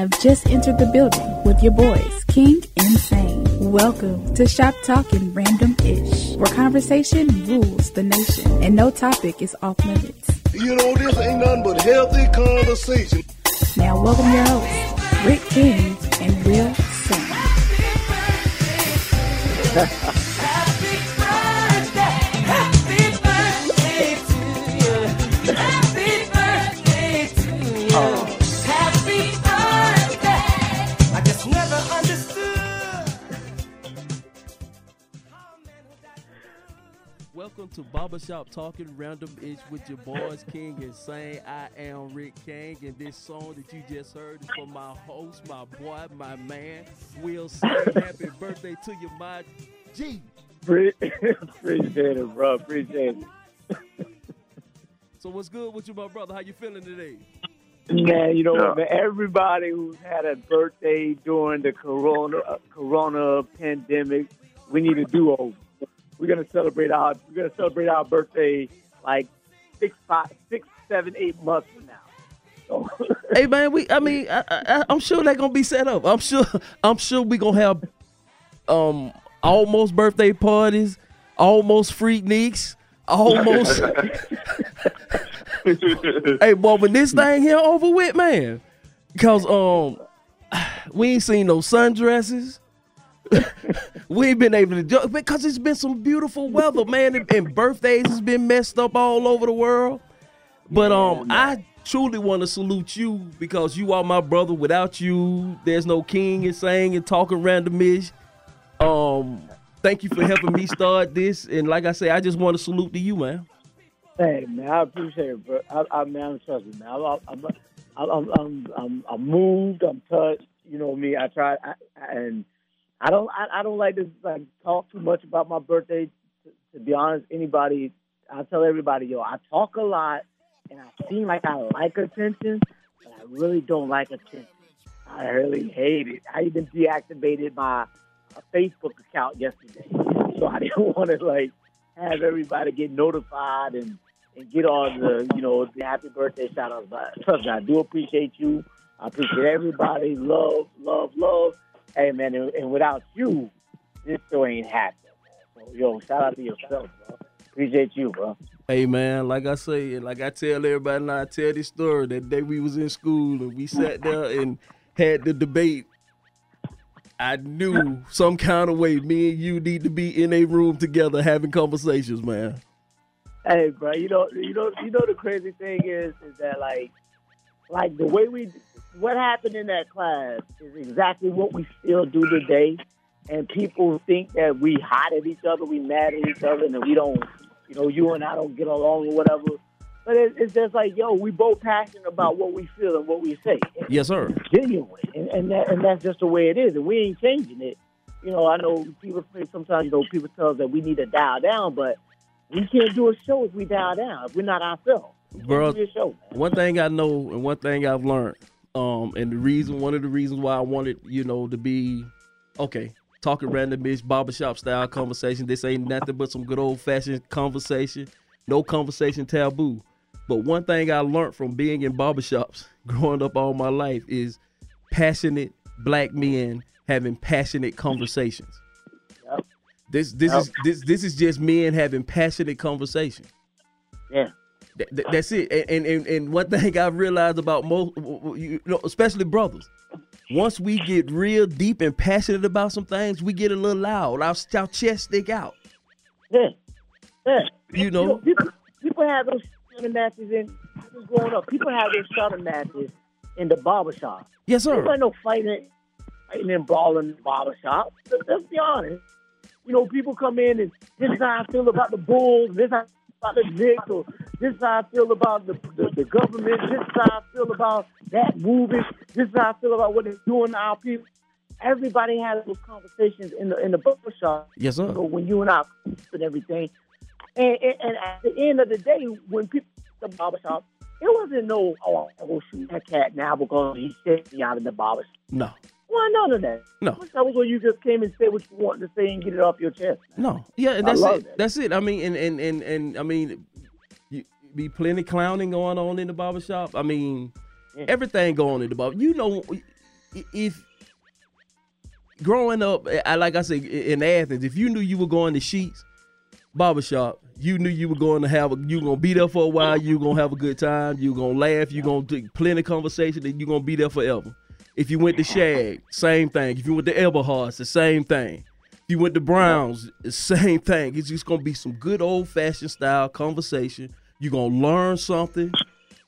have just entered the building with your boys, King and Sane. Welcome to Shop Talking Random Ish, where conversation rules the nation and no topic is off limits. You know, this ain't nothing but healthy conversation. Now, welcome your hosts, Rick King and Will Sane. to Barbershop Talking Random Ish with your boys King and Sane. I am Rick King, and this song that you just heard is from my host, my boy, my man, Will Sane. Happy birthday to you, my G. Pre- Appreciate it, bro. Appreciate it. So what's good with you, my brother? How you feeling today? Man, you know what, man? Everybody who's had a birthday during the corona uh, corona pandemic, we need a do over. We're gonna celebrate our we're gonna celebrate our birthday like six, five, six, seven, eight months from now. So, hey man, we I mean I, I, I'm sure they're gonna be set up. I'm sure I'm sure we gonna have um almost birthday parties, almost freakniks, almost. hey, boy, when this thing here over with, man, because um we ain't seen no sundresses. we ain't been able to do because it's been some beautiful weather, man, and, and birthdays has been messed up all over the world. But um, I truly want to salute you because you are my brother. Without you, there's no king and Sane and talking randomish. Um, thank you for helping me start this, and like I say, I just want to salute to you, man. hey, man, I appreciate it, bro. I, I man, trust me, man. I'm, I'm, I'm, I'm, I'm, I'm moved. I'm touched. You know me. I try, I, and I don't, I, I don't like to like talk too much about my birthday. To, to be honest, anybody, I tell everybody, yo, I talk a lot, and I seem like I like attention, but I really don't like attention. I really hate it. I even deactivated my Facebook account yesterday, so I didn't want to like have everybody get notified and and get all the you know the happy birthday shout outs. But trust me, I do appreciate you. I appreciate everybody. Love, love, love. Hey man, and, and without you, this show ain't happening. So yo, shout out to yourself, bro. Appreciate you, bro. Hey man, like I say, and like I tell everybody now, I tell this story. That day we was in school and we sat there and had the debate. I knew some kind of way me and you need to be in a room together having conversations, man. Hey, bro, you know, you know, you know. The crazy thing is, is that like, like the way we, what happened in that class is exactly what we still do today. And people think that we hot at each other, we mad at each other, and that we don't, you know, you and I don't get along or whatever. But it, it's just like, yo, we both passionate about what we feel and what we say. Yes, sir. genuine, and and, that, and that's just the way it is, and we ain't changing it. You know, I know people say sometimes, you know, people tell us that we need to dial down, but we can't do a show if we dial down. If we're not ourselves, Bro, show. One thing I know and one thing I've learned, um, and the reason, one of the reasons why I wanted, you know, to be okay, talking random bitch barbershop style conversation. This ain't nothing but some good old fashioned conversation. No conversation taboo. But one thing I learned from being in barbershops growing up all my life is passionate black men having passionate conversations. Yep. This this is this this is just men having passionate conversation. Yeah, Th- th- that's it. And, and and one thing I've realized about most, you know, especially brothers, once we get real deep and passionate about some things, we get a little loud. Our, our chest stick out. yeah, yeah. You know, people, people have those shouting matches in. Growing up, people have those shouting matches in the barbershop. yes, There sir. wasn't no fighting, fighting and brawling in the barbershop. Let's, let's be honest. You know, people come in and this is how I feel about the Bulls, this is how about the or this is how I feel about the, the, the government, this is how I feel about that movie, this is how I feel about what they're doing to our people. Everybody has those conversations in the in the barbershop. Yes, sir. So when you and I and everything, and, and, and at the end of the day, when people the barbershop, it wasn't no oh I shoot that cat now because he set me out in the barbershop. No, Why none of that? No. That was when you just came and said what you wanted to say and get it off your chest. no. Yeah, and that's it. that. That's it. I mean, and and and and I mean, you be plenty clowning going on in the barbershop. I mean, Yeah. everything going in the barber. You know, if growing up, I like I said in Athens, if you knew you were going to Sheets barbershop, you knew you were going to have a, you gonna be there for a while, you were gonna have a good time, you were gonna laugh, you gonna do plenty of conversation, and you gonna be there forever. If you went to Shag, same thing. If you went to Eberhard's, the same thing. If you went to Browns, the same thing. It's just gonna be some good old fashioned style conversation. You're gonna learn something.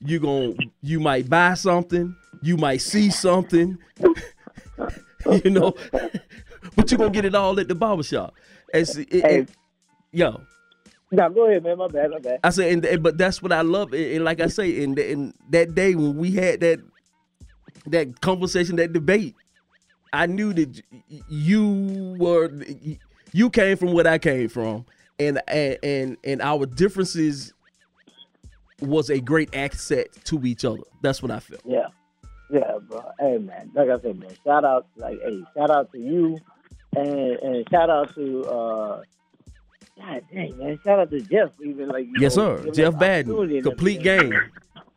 You gonna you might buy something. You might see something. you know, but you're gonna get it all at the barbershop. And, see, it, Hey. it- yo, Now go ahead, man. My bad. My bad. I said, and, and- but that's what I love. And, and like I say, in, in that day when we had that that conversation, that debate, I knew that you were you came from what I came from, and and and, and our differences was a great asset to each other. That's what I felt. Yeah. Yeah, bro. Hey, man. Like I said, man. Shout out, like, hey, shout out to you, and and shout out to, uh, God dang, man. Shout out to Jeff, even like. Yes, know, sir. Jeff us Badden, complete game.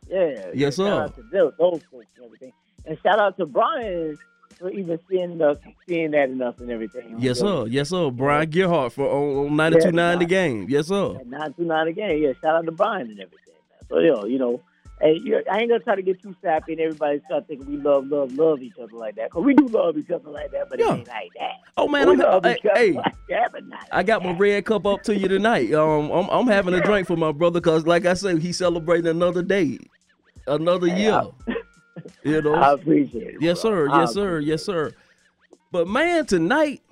Yeah. Yes, yeah, sir. Shout out to those, those folks and everything, and shout out to Brian for even seeing us, seeing that in us and everything. Yes, sir. Yes, sir. Brian Gerhardt for on, on 92.9 the game. Yes, sir. At nine two nine again, yeah. Shout out to Brian and everything. So yo, you know, hey, I ain't gonna try to get too sappy and everybody start thinking we love, love, love each other like that. Cause we do love each other like that, but Yeah. it ain't like that. Oh man, we I'm love hey, hey, like that, I got my red cup up to you tonight. Um, I'm, I'm having a drink for my brother because, like I said, he's celebrating another day, another year. You know. I appreciate it. yes, sir. I Yes, sir. Yes, sir. But man, tonight,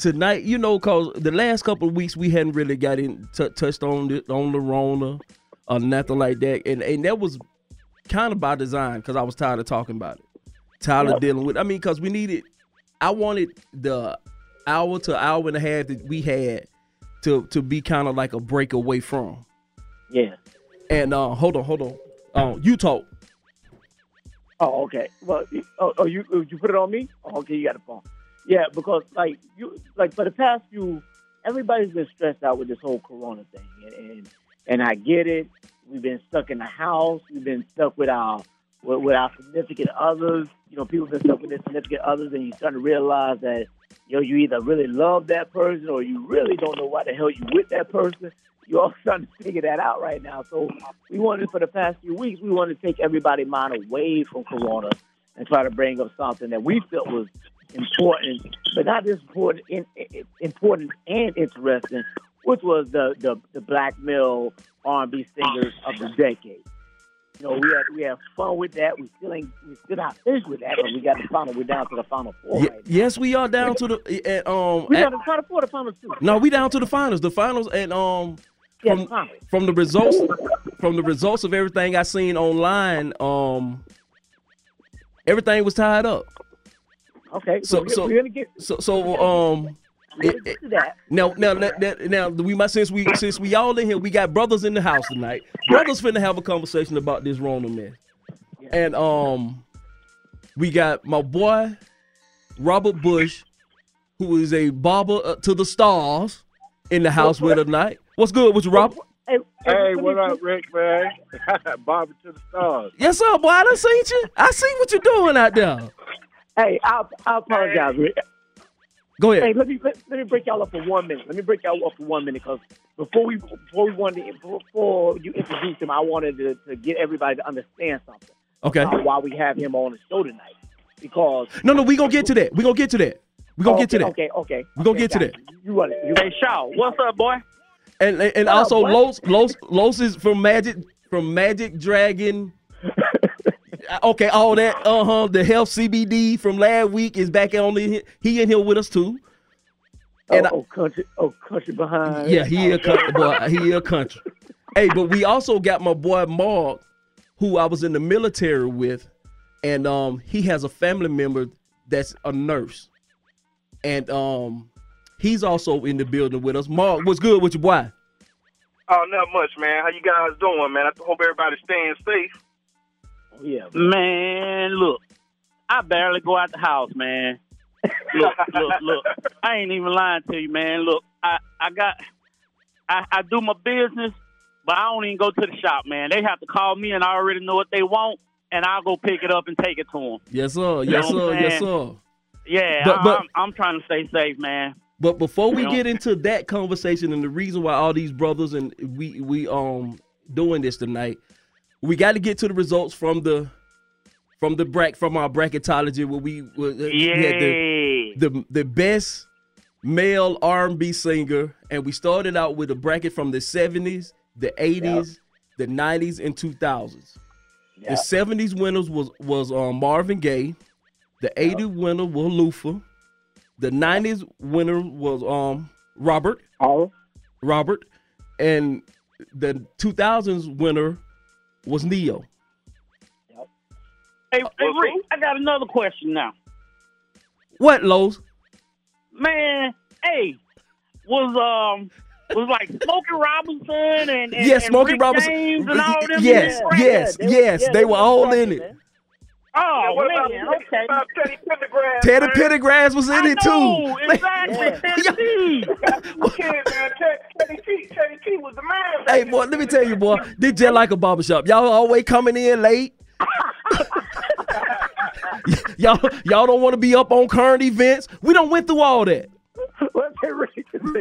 tonight, you know, cause the last couple of weeks we hadn't really got in t- touched on the on the Rona or nothing like that, and and that was kind of by design because I was tired of talking about it. Tired of dealing with. I mean, because we needed. I wanted the hour to hour and a half that we had to to be kind of like a break away from. Yeah. And uh, hold on, hold on. Um, you talk. Oh, okay. Well, oh, oh, you you put it on me? Oh, okay, you got a phone. Yeah, because like you like for the past few, everybody's been stressed out with this whole Corona thing, and and, and I get it. We've been stuck in the house. We've been stuck with our with, with our significant others. You know, people been stuck with their significant others, and you start to realize that you know you either really love that person or you really don't know why the hell you with that person. You're all starting to figure that out right now. So we wanted for the past few weeks, we wanted to take everybody's mind away from Corona and try to bring up something that we felt was important, but not just important, in, in, important and interesting, which was the the, the black male R&B singers of the decade. You know, we had we had fun with that. We still ain't we still not finished with that, but we got the final. We're down to the final four right yes, we are down to the uh, um. We got the final four, the final two. no, we down to the finals. The finals and um From the from the results from the results of everything I seen online, um, everything was tied up. Okay, So- so, we, so- we're gonna get So so um. we're it- to that. Now, now, now, now, we might since we since we all in here, we got brothers in the house tonight. Brothers finna have a conversation about this Rona mess, and um, we got my boy Robert Bush, who is a barber uh, to the stars, in the house with us tonight. What's good with you, Robert? Hey, Hey, what up, Rick, man? Bobby to the stars. Yes, sir, boy. I done seen you. I see what you're doing out there. Hey, I, I apologize. Rick. Go ahead. Hey, let me let, let me break y'all up for one minute. Let me break y'all up for one minute because before we before we wanted to, before you introduce him, I wanted to, to get everybody to understand something Okay. why we have him on the show tonight. Because No, no, we gonna get to that. We gonna get to that. We gonna Oh, get to that. Okay, okay. We gonna okay, get to that. You, you run it. You Hey, Shaw, what's up, boy? And and, and What also? Los Los Los is from Magic from Magic Dragon. okay, all that uh huh. The health CBD from last week is back on the he in here with us too. oh, I- oh, country, oh, country behind. Yeah, he a country boy. He a country. hey, but we also got my boy Mark, who I was in the military with, and um he has a family member that's a nurse, and um he's also in the building with us. Mark, what's good with your boy? Oh, not much, man. How you guys doing, man? I hope everybody's staying safe. Yeah. Man, look, I barely go out the house, man. Look, look, look. I ain't even lying to you, man. Look, I, I got, I, I do my business, but I don't even go to the shop, man. They have to call me, and I already know what they want. and I'll go pick it up and take it to them. Yes, sir. Yes, know what sir. Yes, sir. Yeah, But- I, I'm, I'm trying to stay safe, man. But before we get into that conversation and the reason why all these brothers and we we um doing this tonight, we got to get to the results from the from the bracket from our bracketology where we, we had the, the the best male R&B singer, and we started out with a bracket from the '70s, the '80s, the '90s, and 2000s. Yeah. The '70s winners was was um, Marvin Gaye. The '80s winner was Luther. The '90s winner was um Robert Oh, Robert, and the 2000s winner was Ne-Yo. Hey, hey Rick, I got another question now. What Lowe's? Man, hey, was um was like Smokey Robinson and, and Yes, and Smokey Rick Robinson. James and all them. Yes, in there? yes, yes, they were all in it. Oh what about, man, what okay. about Teddy Pendergrass? Teddy man? Pendergrass was in I it know, too. exactly. Teddy P. Kid, man, Teddy T, Teddy T was the man. Hey boy, let me tell you, boy, this just like a barbershop. Y'all always coming in late. y'all, y'all don't want to be up on current events. We don't went through all that. Let's say Rick and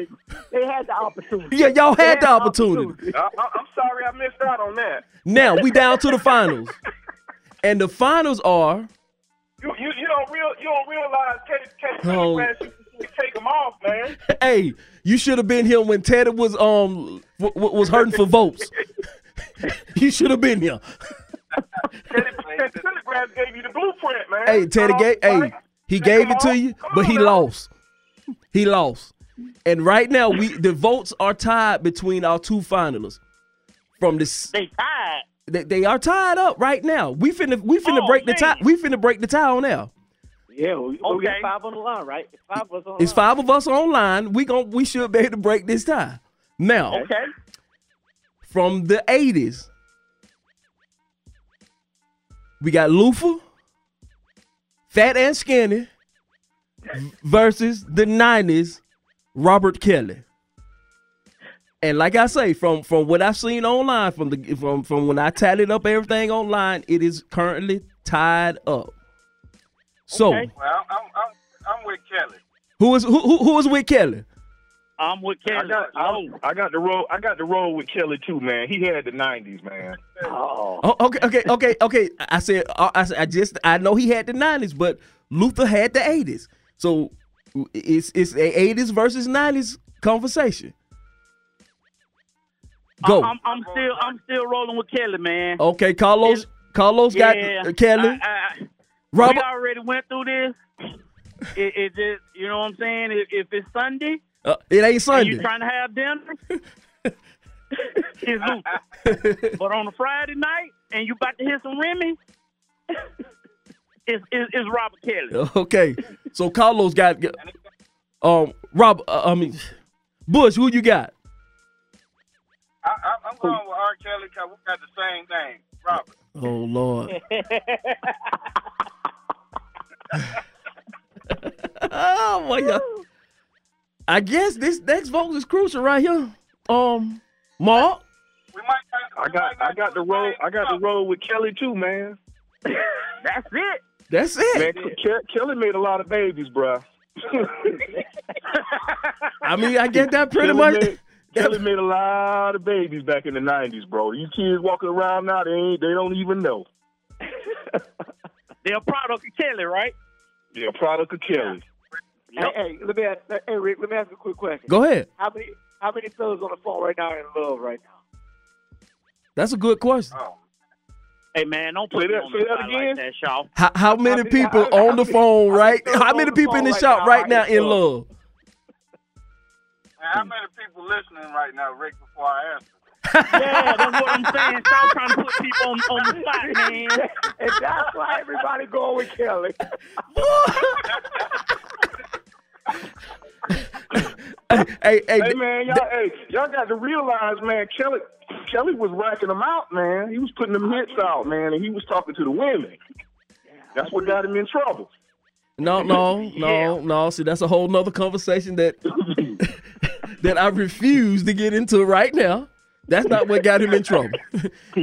They had the opportunity. Yeah, y'all They had the opportunity. I, I, I'm sorry I missed out on that. Now we down to the finals, and the finals are You, you, you don't real you don't realize Teddy Teddy Oh. Pendergrass take him off, man. hey, you should have been here when Teddy was um w- w- was hurting for votes. you should have been here. Teddy, Teddy Pendergrass gave you the blueprint, man. Hey, Teddy Uh, gave hey, he gave it to you, but on he now. lost. He lost. And right now we the votes are tied between our two finalists. From this They tied. They, they are tied up right now. We finna we finna Oh, break the tie. We finna break the tie on now. Yeah, we, we Okay. got five on the line, right? Five of us on It's five of us online. We gon' we should be able to break this tie. Now, Okay. from the 80s, we got Lufa, Fat and Skinny, versus the 90s, Robert Kelly. And like I say, from from what I've seen online, from the from from when I tallied up everything online, it is currently tied up. So Okay. Well, I'm, I'm, I'm with Kelly. who is who, who who is with Kelly? I'm with I Kelly. got, I, Oh, I got the roll. I got the roll with Kelly too, man. He had the '90s, man. Oh, Oh, okay, okay, okay, okay. I said, uh, I, said- I just, I know he had the nineties, but Luther had the eighties. So it's it's a eighties versus nineties conversation. Go. I'm, I'm still I'm still rolling with Kelly, man. okay, Carlos. Carlos got yeah, uh, Kelly. I, I, we already went through this. It, it just, you know what I'm saying? If, if it's Sunday Uh, it ain't Sunday. you trying to have dinner, it's Luther. but on a Friday night and you about to hear some Remy, it's, it's, it's Robert Kelly. okay, so Carlos got um Rob. Uh, I mean Bush. Who you got? I, I, I'm going with R. Kelly because we got the same name, Robert. Oh Lord. oh my God. I guess this next vote is crucial right here. Um, Mark. We might not, I got, I got the roll. I got the roll with Kelly too, man. That's it. That's Man, it. Ke- Kelly made a lot of babies, bruh. I mean, I get that pretty Kelly much. Made, Kelly made a lot of babies back in the '90s, bro. These kids walking around now, they ain't, they don't even know. They're a product of Kelly, right? They're a product of Kelly. hey, hey, let me ask, hey Rick, let me ask you a quick question. Go ahead. How many how many fellas on the phone right now are in love right now? That's a good question. Oh. Hey man, don't put Say me that- on say the that again? like that, Shaw. How, how many many- people how- how on the phone, right? How many people in the shop right right now now are in in love? Love? Man, how many people listening right now, Rick, before I answer? Yeah, that's what I'm saying. Stop trying to put people on, on the spot, man. and that's why everybody going with Kelly. hey, hey, hey, Hey man, y'all, hey, y'all got to realize, man, Kelly, Kelly was racking them out, man. He was putting them hits out, man, and he was talking to the women. That's what got him in trouble. no, no, no, no. See, that's a whole nother conversation that that I refuse to get into right now. That's not what got him in trouble.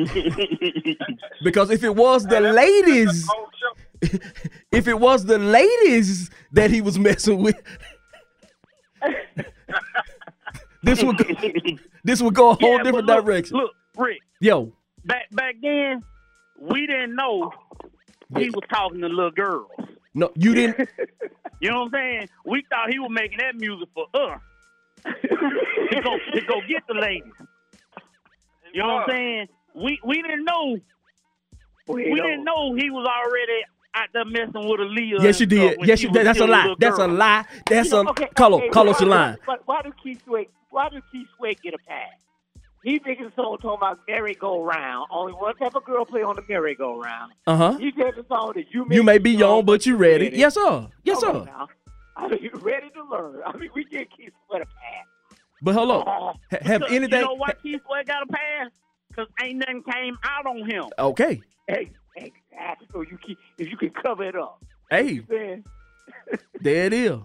because if it was the ladies, if it was the ladies that he was messing with, this would go, this would go a whole Yeah, different look, direction. Look, Rick, Yo, back back then, we didn't know he was talking to little girls. no, you didn't. You know what I'm saying? We thought he was making that music for us. To go to go get the ladies. You know what I'm saying? We we didn't know we didn't know he was already out there messing with Aaliyah. Yes, you did. Yes, you did. That's a lie. That's a lie. That's You a know, okay, Carlos. okay, Carlos, why- you lying. But why do Keith Sweat? Why do Keith Sweat get a pass? He making a song talking about merry-go-round. Only one type of girl play on the merry-go-round. Uh huh. He did the song that you may You may be young, young, but you ready. Yes, sir. Yes, Come on sir. I mean, you ready to learn. I mean, we get Keith Sweat a pass. But hello, uh, Ha- Have anything? You know why Keith Sweat got a pass? Because ain't nothing came out on him. Okay. hey, exactly. So you keep if you can cover it up. Hey, there it is.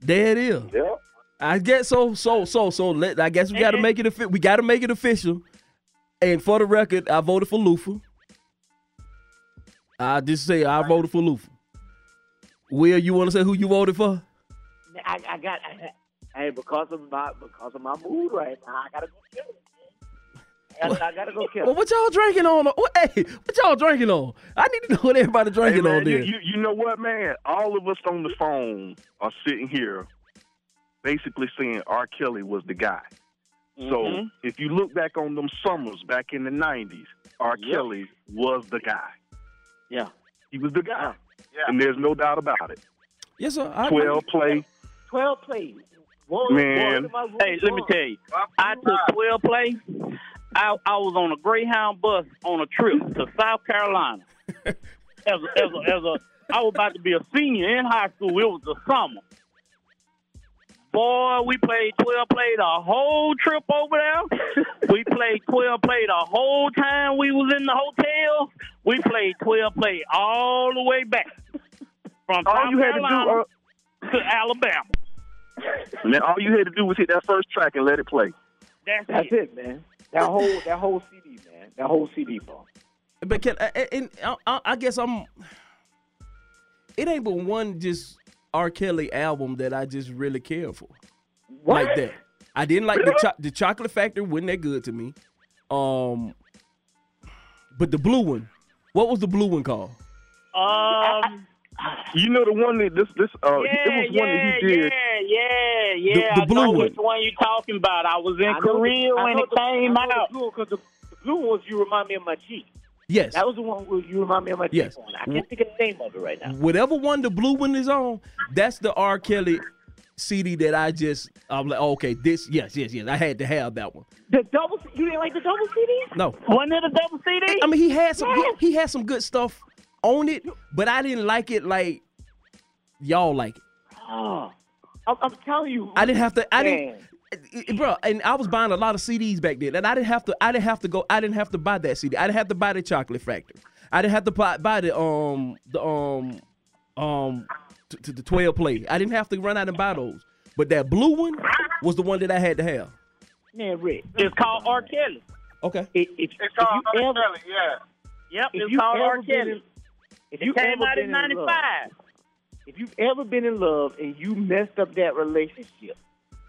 There it is. Yep. I guess so. So so so. Let I guess we got to make it. We got to make it official. And for the record, I voted for Lufa. I just say I voted for Lufa. Will you want to say who you voted for? I, I got. I, hey, because of my because of my mood right now, I gotta go kill it. I gotta, I gotta go kill Well, what y'all drinking on? What, hey, what y'all drinking on? I need to know what everybody Hey, drinking man, on you, there. you, you know what, man? All of us on the phone are sitting here basically saying R. Kelly was the guy. So Mhm. if you look back on them summers back in the 90s, R. Yep. Kelly was the guy. Yeah. He was the guy. Yeah. And there's no doubt about it. yes, sir. I agree. 12 play. Twelve plays. One, Man. one room, Hey, let me tell you, I took 12 plays. I, I was on a Greyhound bus on a trip to South Carolina. As a, as a, as a, I was about to be a senior in high school. It was the summer. Boy, we played 12 play the whole trip over there. we played 12 play the whole time we was in the hotel. We played 12 play all the way back from All South you had to do, Carolina uh, to Alabama. Man, all you had to do was hit that first track and let it play. That's, That's it. it, man. That whole that whole CD, man. That whole CD, bro. But can I- and I, I, I guess I'm. It ain't but one just R. Kelly album that I just really care for What? like that. I didn't like the cho- the Chocolate Factory. wasn't that good to me. Um, but the blue one. What was the blue one called? Um, You know the one that this this uh yeah, it was one that he did. yeah, yeah, yeah. The- the I blue know one. which one you talking about. I was in I Korea the, when know it the, came I out. The blue, cause the, the blue ones you remind me of my cheek. Yes. That was the one where you remind me of my Yes. cheek on. I can't think of the name of it right now. Whatever one the blue one is on, that's the R. Kelly CD that I just I'm like, oh, okay, this yes, yes, yes. I had to have that one. The double. You didn't like the double CD? No, Wasn't it a double CD? I mean he had some he, he had some good stuff on it, but I didn't like it like y'all like it. Oh, I'm, I'm telling you. I didn't have to. I Man. didn't, eh, eh, bro. And I was buying a lot of CDs back then, and I didn't have to. I didn't have to go. I didn't have to buy that CD. I didn't have to buy the Chocolate Factory. I didn't have to buy, buy the um the um um t- t- the twelve play. I didn't have to run out and buy those. But that blue one was the one that I had to have. Man, Rick. It's called R. Kelly. Okay. If, if, It's called R. Kelly. yeah. Yep, it's called R. Kelly. in, if It you came out been in in '95. If you've ever been in love and you messed up that relationship,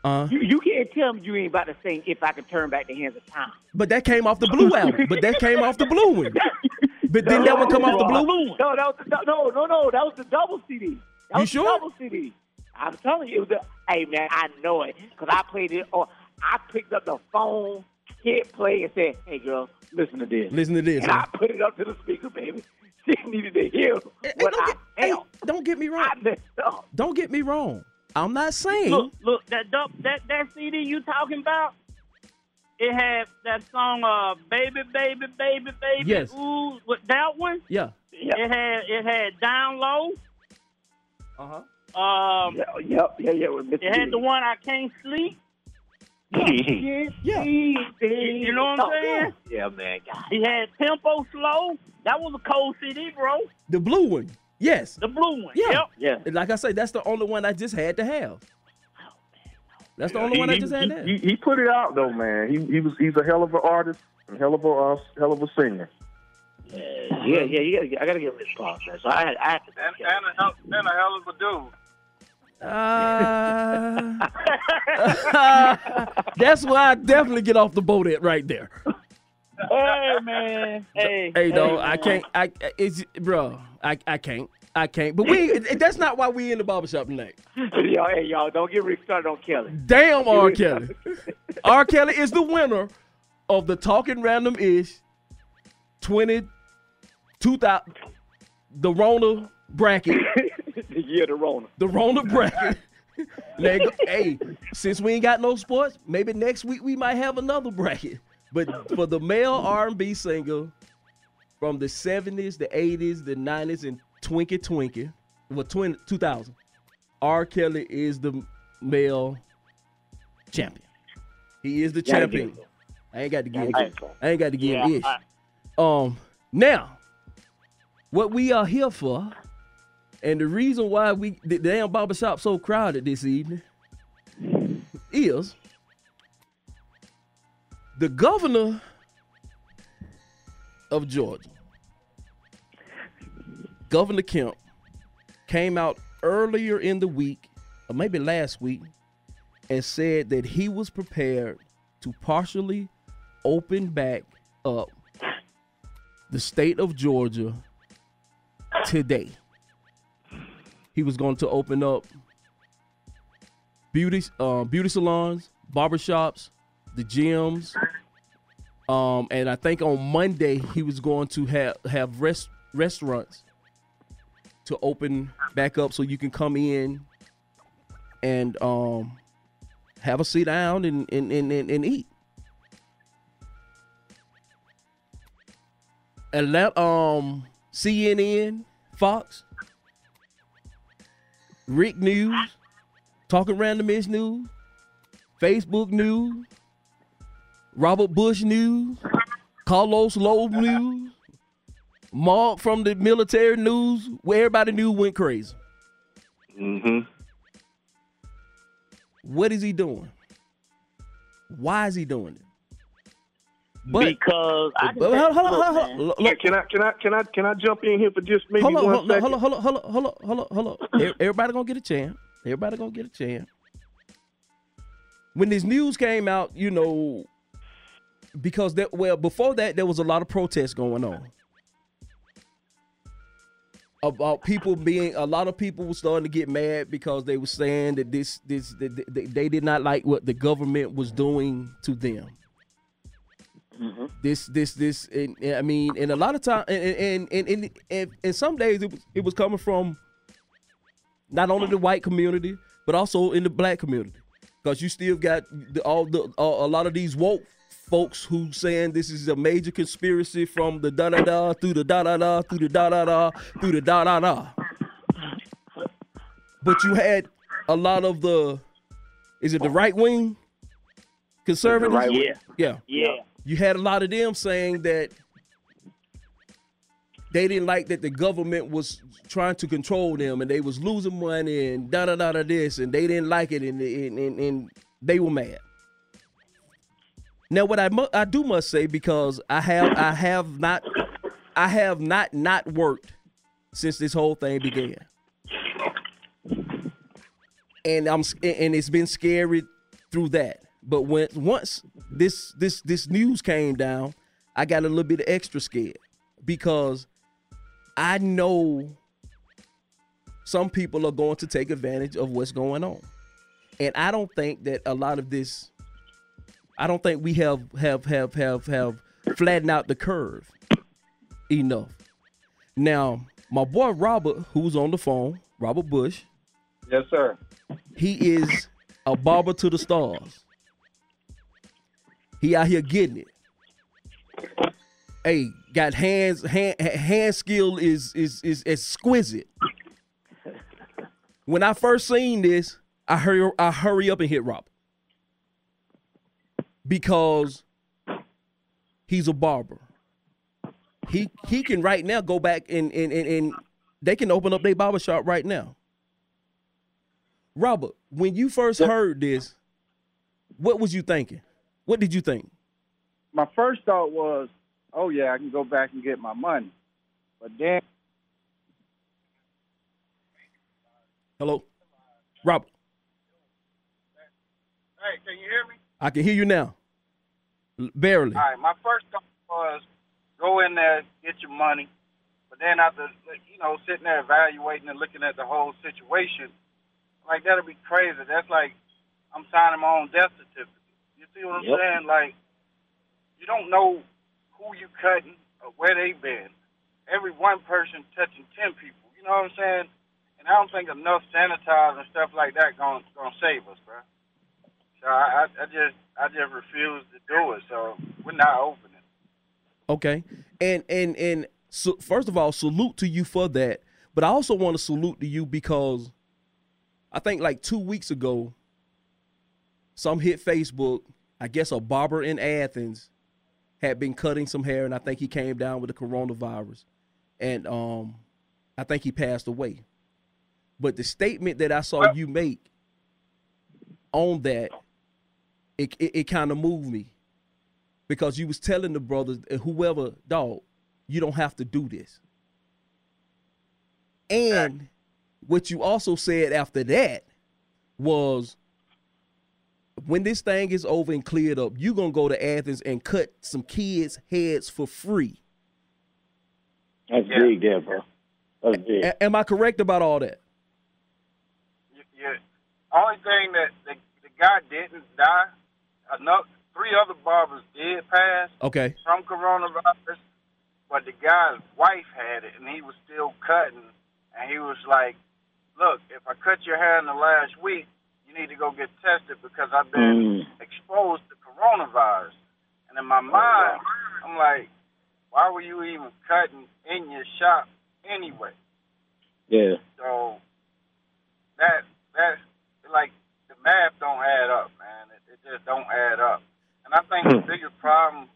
Uh, you, you can't tell me you ain't about to sing "If I Could Turn Back the Hands of Time." but that came off the blue album. But that came off the blue one. But didn't that one come off the blue one? No, that was the, no, no, no. That was the double CD. That You sure? Double CD. I'm telling you, it was the, hey man, I know it because I played it. Or I picked up the phone, hit play, and said, "Hey girl, listen to this." Listen to this. and huh? I put it up to the speaker, baby. She needed to hear Hey, what don't, I get, hey, don't get me wrong. I messed up. Don't get me wrong. I'm not saying. Look, look, that dub, that that CD you talking about? It had that song, uh, "Baby, Baby, Baby, Baby." Yes. Ooh, with that one. Yeah. Yep. It had it had "Down Low." Uh huh. Um, Yep, yep, yeah, yeah. With it had the one "I Can't Sleep." Yeah. You know what I'm Oh, saying? Yeah, man. God. He had "Tempo Slow." That was a cold CD, bro. The blue one. Yes. The blue one. Yeah. Yep. Yeah. Like I say, that's the only one I just had to have. That's the only he, one I he- just had he, there. he, he put it out though, man. He he was he's a hell of an artist, and hell of a uh, hell of a singer. Yeah, yeah, yeah. You gotta, I gotta give him his props, man. So I, I have to. And, and, a hell, and a hell of a dude. Uh, that's why I definitely get off the boat at right there. Hey man, hey, Hey, though. I can't. I it's bro. I I can't. I can't. But we. that's not why we in the barbershop tonight. y'all, hey, y'all, don't get Rick started on Kelly. Damn, R. Kelly. R. Kelly is the winner of the Talking Random Ish 20, 2000, the Rona bracket. the year the Rona. The Rona bracket. Go- hey, since we ain't got no sports, maybe next week we might have another bracket. But for the male R&B singer from the 70s, the 80s, the 90s, and Twinkie Twinkie, well, 20, 2000, R. Kelly is the male champion. He is the Gotta champion. I ain't got to give Gotta him. give it I ain't got to give Yeah, ish. I- Um, now, what we are here for, and the reason why we the damn barbershop so crowded this evening is the governor of Georgia, Governor Kemp, came out earlier in the week, or maybe last week, and said that he was prepared to partially open back up the state of Georgia today. He was going to open up beauty uh, beauty salons, barbershops, the gyms. Um, and I think on Monday he was going to have have rest, restaurants to open back up so you can come in and um have a sit down and and, and, and, and eat. let um CNN, Fox, Rick News, Talking Random Ish News, Facebook News, Robert Bush News, Carlos Lowe News, Mark from the military news, where everybody knew went crazy. Mm-hmm. What is he doing? Why is he doing it? But, because I but tell- hold on, hold on, hold on, hold on. Can, can I can I can I can I jump in here for just maybe hold on, one hold on, second? hold on, hold on, hold on, hold on, hold on, hold on. Everybody gonna get a chance. Everybody gonna get a chance. When this news came out, you know, because that well before that there was a lot of protests going on about people being a lot of people were starting to get mad because they were saying that this this that they, they did not like what the government was doing to them this this this and, and I mean and a lot of time and and and, and, and, and some days it was it was coming from not only the white community but also in the black community. Because you still got the, all the uh, a lot of these woke folks who saying this is a major conspiracy from the da da da through the da da da through the da da da through the da da da. But you had a lot of the is it the right wing? Conservatives? right wing. yeah. Yeah. You had a lot of them saying that they didn't like that the government was trying to control them and they was losing money and da da da da this and they didn't like it and and, and, and they were mad. Now what I mu- I do must say because I have I have not I have not not worked since this whole thing began. And I'm and it's been scary through that. But when once this this this news came down, I got a little bit extra scared because I know some people are going to take advantage of what's going on. And I don't think that a lot of this I don't think we have have have have have flattened out the curve enough. Now, my boy Robert, who's on the phone, Robert Bush, Yes, sir. he is a barber to the stars. He out here getting it. Hey, got hands, hand hand skill is is is exquisite. When I first seen this, I hurry I hurry up and hit Rob. Because he's a barber. He he can right now go back and and and, and they can open up their barber shop right now. Robert, when you first heard this, What was you thinking? What did you think? My first thought was, oh yeah, I can go back and get my money. But then Hello, Robert. Hey, can you hear me? I can hear you now. Barely. All right, my first thought was go in there, get your money. But then after, you know, sitting there evaluating and looking at the whole situation, like that'll be crazy. That's like I'm signing my own death certificate. You see what I'm Yep. saying? Like you don't know who you cutting or where they been. Every one person touching ten people. You know what I'm saying? And I don't think enough sanitizer and stuff like that going gonna save us, bro. So I, I, I just I just refuse to do it. So we're not opening. Okay. And and and so first of all, salute to you for that. But I also want to salute to you because I think like two weeks ago, some hit Facebook. I guess a barber in Athens had been cutting some hair, and I think he came down with the coronavirus, and um, I think he passed away. But the statement that I saw you make on that, it it, it kind of moved me because you was telling the brothers, uh, whoever, dog, you don't have to do this. And what you also said after that was when this thing is over and cleared up, you're gonna go to Athens and cut some kids' heads for free. That's big there, bro. That's big. A- am I correct about all that? Yeah. Only thing that the, the guy didn't die. Enough. Three other barbers did pass Okay. from coronavirus, but the guy's wife had it, and he was still cutting. And he was like, "Look, if I cut your hair in the last week, you need to go get tested because I've been Mm. exposed to coronavirus." And in my mind, I'm like, "Why were you even cutting in your shop anyway?" Yeah. So that that like the math don't add up, man. It, it just don't add up. And I think the biggest problem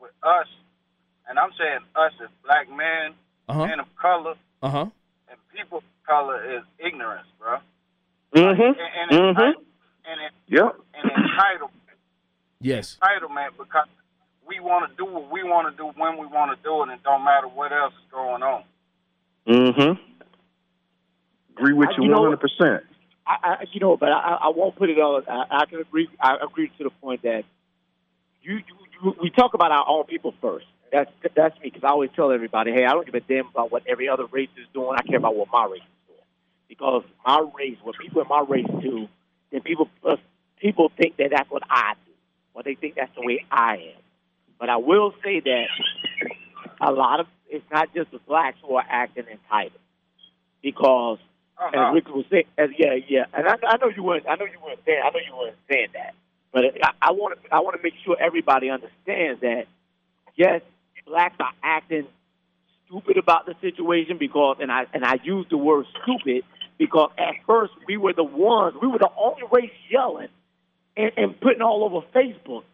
with us, and I'm saying us as black men, Uh-huh. men of color, Uh huh. and people of color is ignorance, bro. Mm-hmm. And, and, Mm-hmm. enti- and, it, Yep. and entitlement, Yes. entitlement because we want to do what we want to do when we want to do it, and it don't matter what else is going on. Mm-hmm. Agree with I- you you one hundred percent. I, I you know, but I, I won't put it on. I, I can agree. I agree to the point that you, you, you we talk about our own people first. That's that's me because I always tell everybody, hey, I don't give a damn about what every other race is doing. I care about what my race is doing because my race, what people in my race do, then people uh, people think that that's what I do, or they think that's the way I am. But I will say that a lot of it's not just the blacks who are acting entitled because Oh, as no. Rick was saying, as, yeah, yeah, and I, I know you weren't. I know you weren't saying. I know you weren't saying that. But I want to. I want to make sure everybody understands that. Yes, blacks are acting stupid about the situation because, and I and I use the word stupid because at first we were the ones. We were the only race yelling and, and putting all over Facebook.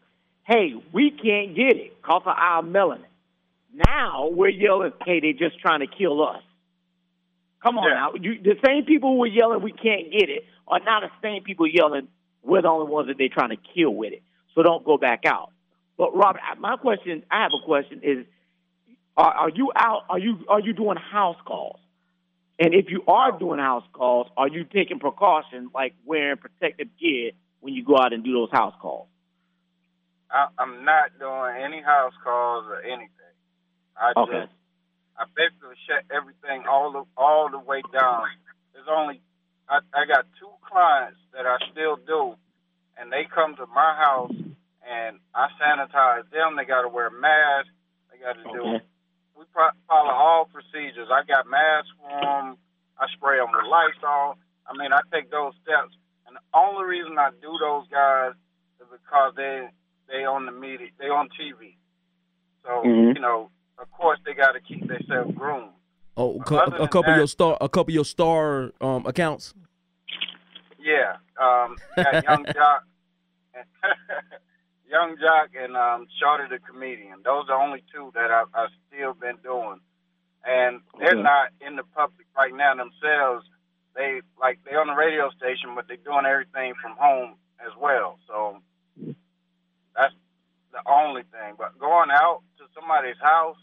Hey, we can't get it because of our melanin. Now we're yelling, hey, they're just trying to kill us. Come on Yeah. now. You, the same people who were yelling we can't get it are now the same people yelling we're the only ones that they're trying to kill with it. So don't go back out. But Robert, my question, I have a question: Is are, are you out? Are you are you doing house calls? And if you are doing house calls, are you taking precautions like wearing protective gear when you go out and do those house calls? I, I'm not doing any house calls or anything. I Okay. just I basically shut everything all the all the way down. There's only I, I got two clients that I still do, and they come to my house and I sanitize them. They got to wear masks. They got to do. Okay. We pro- follow all procedures. I got masks for them. I spray them with Lysol. I mean, I take those steps. And the only reason I do those guys is because they they on the media, they on TV. So Mhm. you know, of course, they got to keep themselves groomed. Oh, a a than couple of your star, a couple of your star um, accounts. Yeah, um, got Young Joc, Yung Joc, and um, Shorty the comedian. Those are the only two that I've, I've still been doing, and they're Okay. not in the public right now themselves. They like they're on the radio station, but they're doing everything from home as well. So that's the only thing. But going out to somebody's house,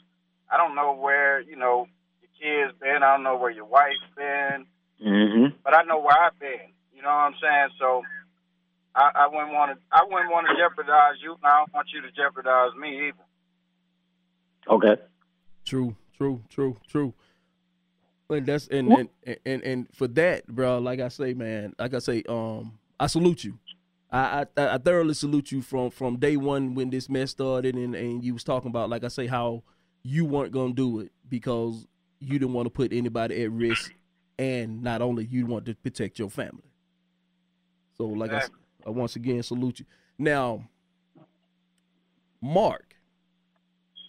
I don't know where you know your kids been. I don't know where your wife's been, Mm-hmm. but I know where I've been. You know what I'm saying? So I, I wouldn't want to. I wouldn't want to jeopardize you, and I don't want you to jeopardize me either. Okay. True, true, true, true. And that's and and, and and for that, bro. Like I say, man. Like I say, um, I salute you. I I, I thoroughly salute you from from day one when this mess started, and and you was talking about, like I say, how you weren't gonna do it because you didn't want to put anybody at risk, and not only you want to protect your family. So, like I, s- I once again salute you. Now, Mark,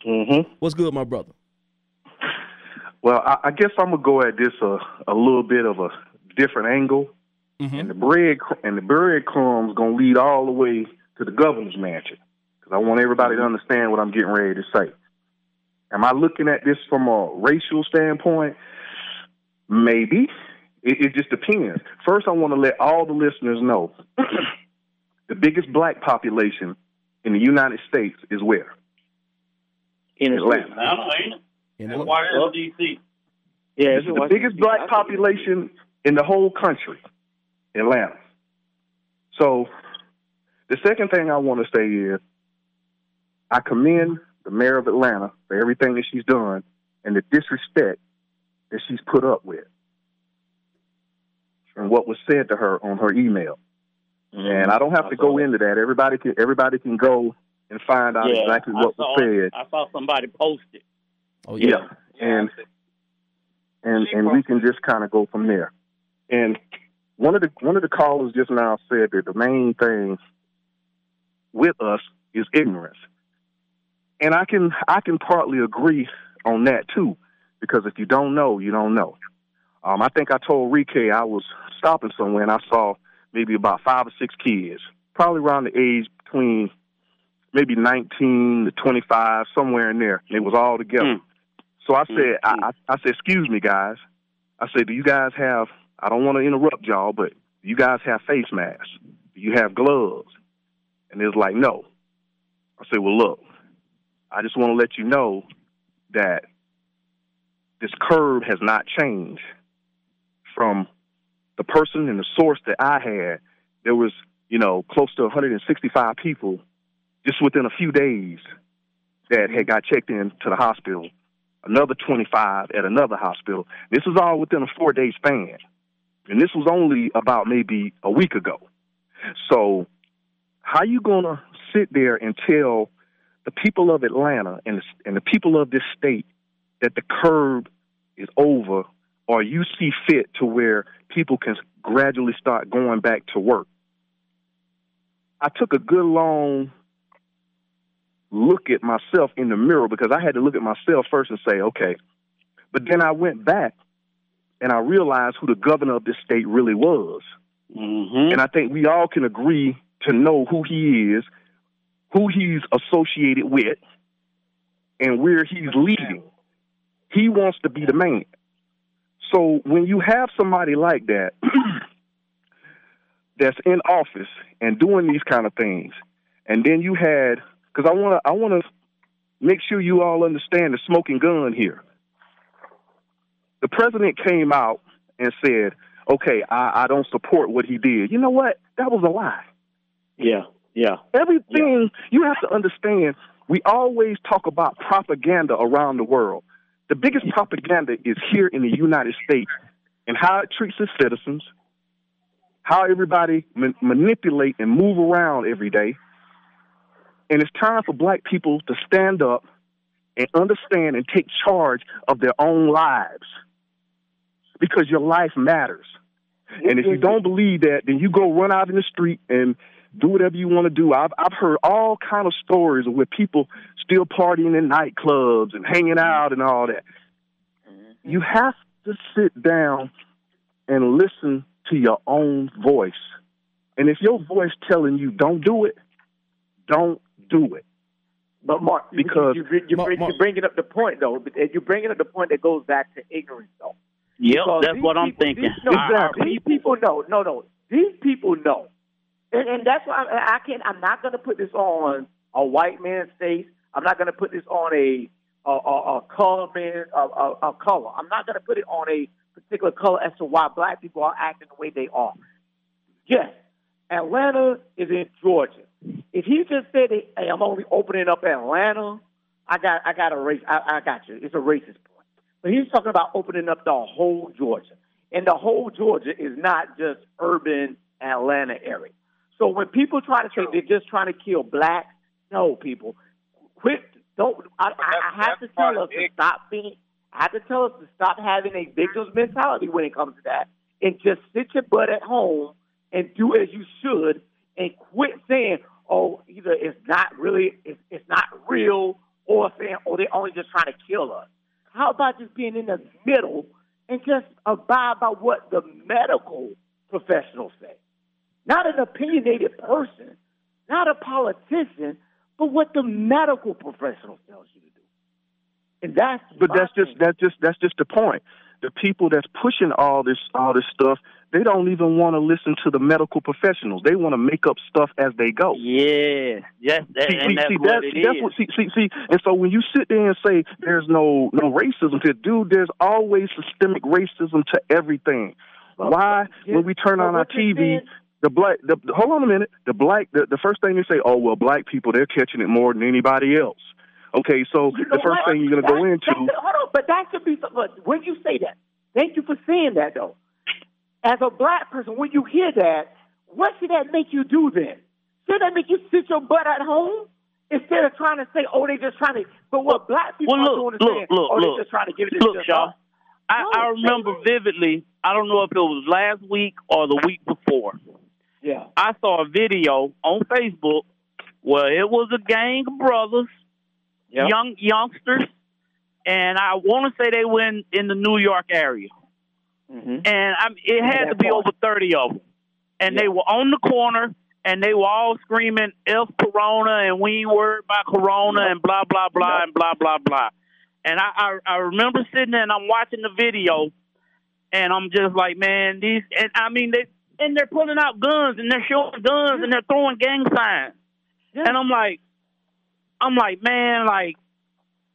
Mm-hmm. what's good, my brother? Well, I, I guess I'm gonna go at this a, a little bit of a different angle, and the bread and the breadcrumbs gonna lead all the way to the governor's mansion because I want everybody to understand what I'm getting ready to say. Am I looking at this from a racial standpoint? Maybe. It, it just depends. First, I want to let all the listeners know the biggest black population in the United States is where? In Atlanta. Atlanta, ain't it? In And Washington, D.C. Yeah, This is the biggest black population in the whole country, Atlanta. So, the second thing I want to say is I commend the mayor of Atlanta for everything that she's done and the disrespect that she's put up with and what was said to her on her email. And I don't have to go into that. Everybody can everybody can go and find out Yeah, exactly what saw was said. I saw somebody post it. Oh Yeah. And and and we can just kind of go from there. And one of the one of the callers just now said that the main thing with us is ignorance. And I can I can partly agree on that too, because if you don't know, you don't know. Um, I think I told Rike I was stopping somewhere and I saw maybe about five or six kids, probably around the age between maybe 19 to 25, somewhere in there. It was all together. Hmm. So I said, hmm. I, I, I said, excuse me, guys. I said, do you guys have? I don't want to interrupt y'all, but do you guys have face masks? Do you have gloves? And it was like, no. I said, well, look, I just want to let you know that this curve has not changed from the person and the source that I had. There was, you know, close to 165 people just within a few days that had got checked in to the hospital another 25 at another hospital. This was all within a four day span. And this was only about maybe a week ago. So, how you going to sit there and tell the people of Atlanta and the, and the people of this state that the curve is over or you see fit to where people can gradually start going back to work? I took a good long look at myself in the mirror because I had to look at myself first and say, okay. But then I went back and I realized who the governor of this state really was. Mm-hmm. And I think we all can agree to know who he is, who he's associated with, and where he's leading. He wants to be the man. So when you have somebody like that that's in office and doing these kind of things, and then you had because I want to I want to make sure you all understand the smoking gun here. The president came out and said, "Okay, I, I don't support what he did." You know what? That was a lie. Yeah, yeah. Everything you have to understand. We always talk about propaganda around the world. The biggest propaganda is here in the United States and how it treats its citizens, how everybody ma- manipulate and move around every day. And it's time for black people to stand up and understand and take charge of their own lives because your life matters. And if you don't believe that, then you go run out in the street and do whatever you want to do. I've I've heard all kind of stories of where people still partying in nightclubs and hanging mm-hmm. out and all that. Mm-hmm. You have to sit down and listen to your own voice. And if your voice telling you don't do it, don't do it. But Mark, Because you, you, you, bring, you're bringing up the point though. but uh, You're bringing up the point that goes back to ignorance though. Yep, Because that's what I'm people- thinking. These, no, Exactly. these people know. No, no. These people know, and, and that's why I, I can't. I'm not going to put this on a white man's face. I'm not going to put this on a a, a, a color man a, a, a color. I'm not going to put it on a particular color as to why black people are acting the way they are. Yes, Atlanta is in Georgia. If he just said, "Hey, I'm only opening up Atlanta," I got I got a race. I, I got you. It's a racist point. But he's talking about opening up the whole Georgia, and the whole Georgia is not just urban Atlanta area. So when people try to say they're just trying to kill blacks, no, people, quit. Don't. I, I, I have to tell us to stop being. I have to tell us to stop having a victim's mentality when it comes to that, and just sit your butt at home and do as you should, and quit saying, "Oh, either it's not really, it's, it's not real," or saying, "Oh, they're only just trying to kill us." How about just being in the middle and just abide by what the medical professionals say? Not an opinionated person, not a politician, but what the medical professional tells you to do. And that's But my that's just that's just that's just the point. The people that's pushing all this all this stuff, they don't even want to listen to the medical professionals. They want to make up stuff as they go. Yeah, yes, that, See, and see, that's see, what that's, that's what see, see, see, and so when you sit there and say there's no no racism to dude, there's always systemic racism to everything. Why, when we turn on our TV, saying- the black, the, the- hold on a minute, the black, the, the first thing they say, oh well, black people they're catching it more than anybody else. Okay, so You the first what? thing you're gonna go into, that- hold on, but that should be. Look, when you say that, thank you for saying that, though. As a black person, when you hear that, what should that make you do then? Should that make you sit your butt at home instead of trying to say, "Oh, they're just trying to"? But what black people Well, are look, doing is look, saying, look, "Oh, look. they just trying to give it Look, to y'all. I, I remember vividly. I don't know if it was last week or the week before. Yeah. I saw a video on Facebook where it was a gang of brothers, Yep. young youngsters, and I want to say they were in, in the New York area. Mm-hmm. And I, it had to be over thirty of them, and they were on the corner, and they were all screaming "F Corona" and "We ain't worried about Corona" and blah blah blah and blah blah blah. And I, I I remember sitting there and I'm watching the video, and I'm just like, man, these and I mean they and they're pulling out guns and they're showing guns and they're throwing gang signs, and I'm like, I'm like, man, like.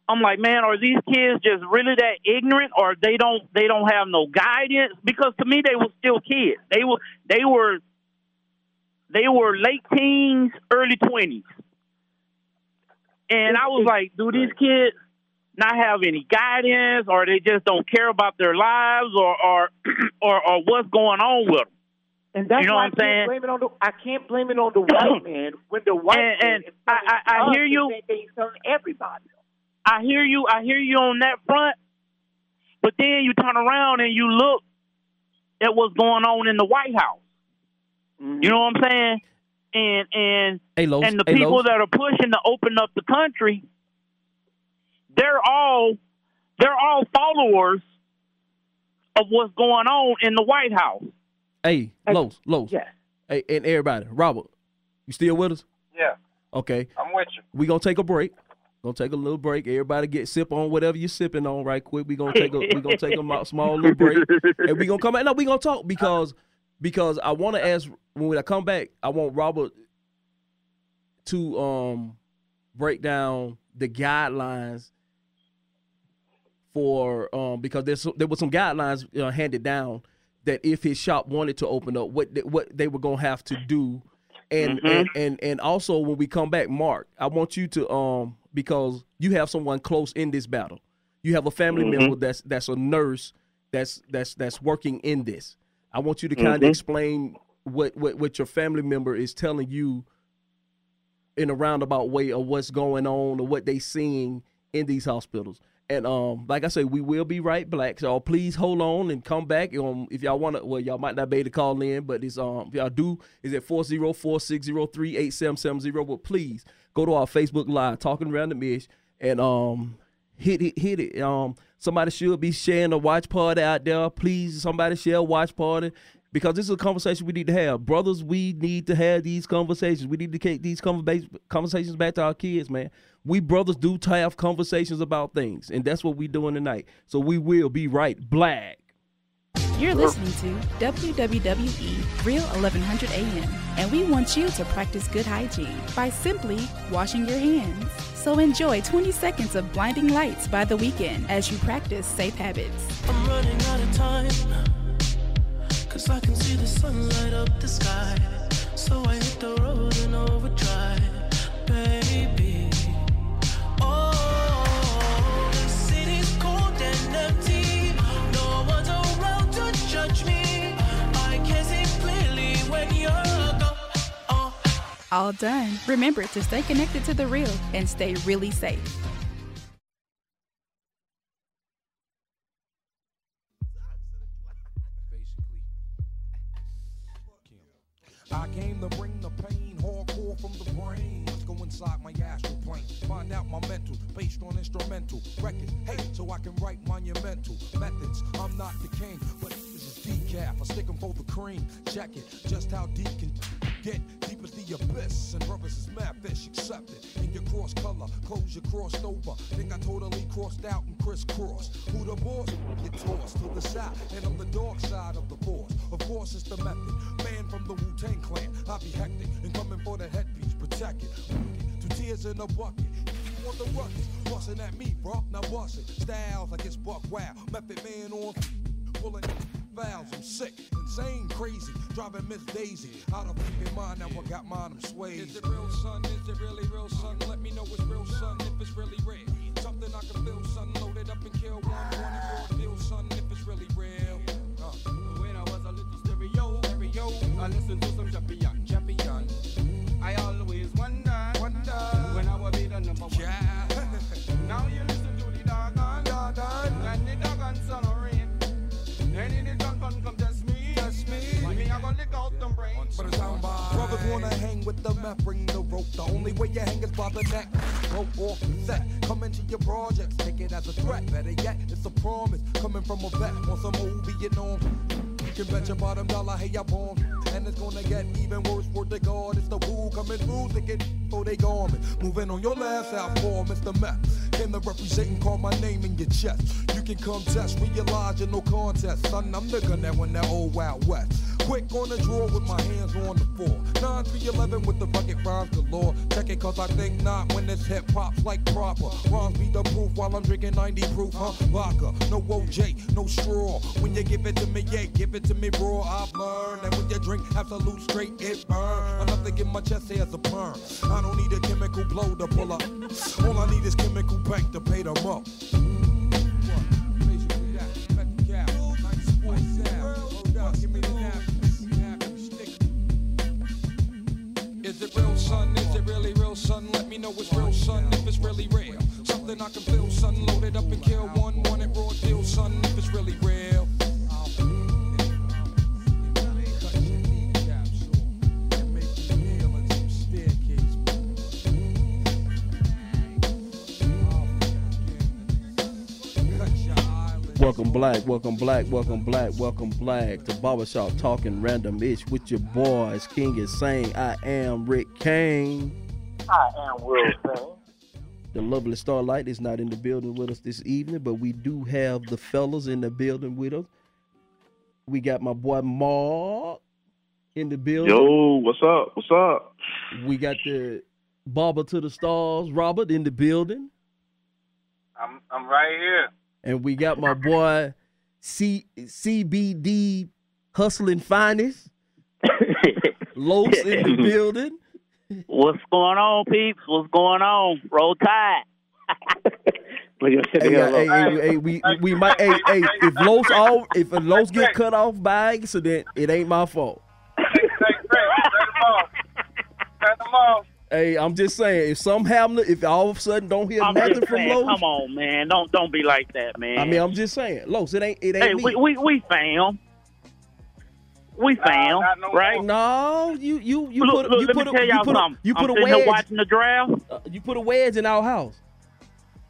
I'm like, man, are these kids just really that ignorant, or they don't they don't have no guidance? Because to me, they were still kids. They were they were they were late teens, early twenties, and I was like, do these kids not have any guidance, or they just don't care about their lives, or or or, or what's going on with them? And that's You know why what I'm I saying? blame it on the I can't blame it on the white man when the white And- man and I- I- I hear you. same thing everybody. I hear you. I hear you on that front, but then you turn around and you look at what's going on in the White House. Mm-hmm. You know what I'm saying? And and Hey, Los, and the hey, people Los. that are pushing to open up the country, they're all they're all followers of what's going on in the White House. Hey, Los, Los. Yeah. Hey, and everybody, Robert, you still with us? Yeah, Okay. I'm with you. We gonna take a break. Gonna take a little break. Everybody get sip on whatever you're sipping on right quick. We gonna take a we gonna take a small little break, and we gonna come back. No, we gonna talk because because I want to ask when I come back. I want Robert to um break down the guidelines for um because there's there was some guidelines uh, handed down that if his shop wanted to open up, what they, what they were gonna have to do, and, Mhm. and and and also when we come back, Mark, I want you to um because you have someone close in this battle, you have a family Mhm. member that's that's a nurse that's that's that's working in this. I want you to kind of Mhm. explain what, what what your family member is telling you in a roundabout way of what's going on or what they seeing in these hospitals. And um, like I say, we will be right back. So please hold on and come back. Um, if y'all want to, well, y'all might not be able to call in, but it's um, if y'all do, is at 404-603-8770. But please go to our Facebook Live, Talking around the Ish, and um, hit it, hit it. Um, somebody should be sharing a watch party out there. Please, somebody share a watch party because this is a conversation we need to have. Brothers, we need to have these conversations. We need to take these conversations back to our kids, man. We brothers do to have conversations about things, and that's what we're doing tonight. So we will be right black. You're listening to WWWE Real 1100 AM, and we want you to practice good hygiene by simply washing your hands. So enjoy 20 seconds of blinding lights by the Weeknd as you practice safe habits. Cause I can see the sun light up the sky. So I hit the road and overdrive, baby. Oh, the city's cold and empty. No one's around to judge me. I can see clearly when you're gone. Oh. All done. Remember to stay connected to the real and stay really safe. I came to bring the pain, hardcore from the brain. Let's go inside my astral plane, find out my mental, based on instrumental records. Hey, so I can write monumental methods. I'm not the king, but this is decaf. I stick 'em for the cream. Check it, just how deep can get. Deep as the abyss, and brothers is mad fish. Accept it. In your cross color, clothes you crossed over. Think I totally crossed out and crisscrossed. Who the boss? Get tossed to the side, and I'm the dark side of the force. Of course, it's the method. Man from the Wu Tang clan, I be hectic and coming for the headpiece, protect it. Two tears in a bucket. You want the ruckus? Bustin' at me, bro. Now bust it. Styles like it's buck wow. Method man on pulling fouls. I'm sick, insane, crazy. Driving Miss Daisy out of fucking mind. Now I got mine, I'm swayed. Is it real, son? Is it really real, son? Let me know it's real, son. If it's really real. Something I can feel, son. Loaded up and kill one. One and raw deal, son. If it's really real. Uh. When I was a little stereo, stereo, I listened to some champion, champion. Wanna hang with the meth, bring the rope. The only way you hang is by the neck. Rope off the set, come into your projects, take it as a threat. Better yet, it's a promise coming from a vet on some old Vietnam. You can bet your bottom dollar, hey, I bomb. And it's gonna get even worse for the God. It's the Wu coming through, thinking, oh, they garment. Moving on your last out for Mr. Meth. Came to represent and call my name in your chest. You can come test, realize you're no contest. Son, I'm the gun that won that old Wild West. Quick on the draw with my hands on the floor. 9 3 11 with the bucket rhymes galore. Check it, cause I think not when this hip hop's like proper. Rhymes be the proof while I'm drinking 90 proof, huh? Vodka, no OJ, no straw. When you give it to me, yeah, give it to me raw. I've learned that when you drink Absolut straight, it burn. Enough to get my chest as a perm. I don't need a chemical blow to pull up. All I need is chemical bank to pay them up. Is it real, son? Is it really real, son? Let me know it's real, son, if it's really real. Something I can feel, son. Loaded up and kill one, one and raw deal, son, if it's really real. Welcome black, welcome black, welcome black, welcome black to Barbershop Talking Random Ish with your boys. King is saying, I am Rick Kane. I am Will Sane. The lovely Starlight is not in the building with us this evening, but we do have the fellas in the building with us. We got my boy Mark in the building. Yo, what's up? What's up? We got the Barber to the Stars, Robert, in the building. I'm I'm right here. And we got my boy C CBD Hustling Finest. Los in the building. What's going on, peeps? What's going on? Roll Tide. Hey, hey, hey, hey, hey, we we might hey, hey if Los all if a Los get cut off by accident, it ain't my fault. Hey, I'm just saying, if some happen, if all of a sudden don't hear I'm nothing just from saying, Los, come on, man. Don't don't be like that, man. I mean, I'm just saying, Los, it ain't it ain't hey, me. we, we we fam. We fam, right? No, you you you Look, put look, you let put me a, tell you y'all put a, something. you I'm put a sitting here wedge. watching the draft. Uh, you put a wedge in our house.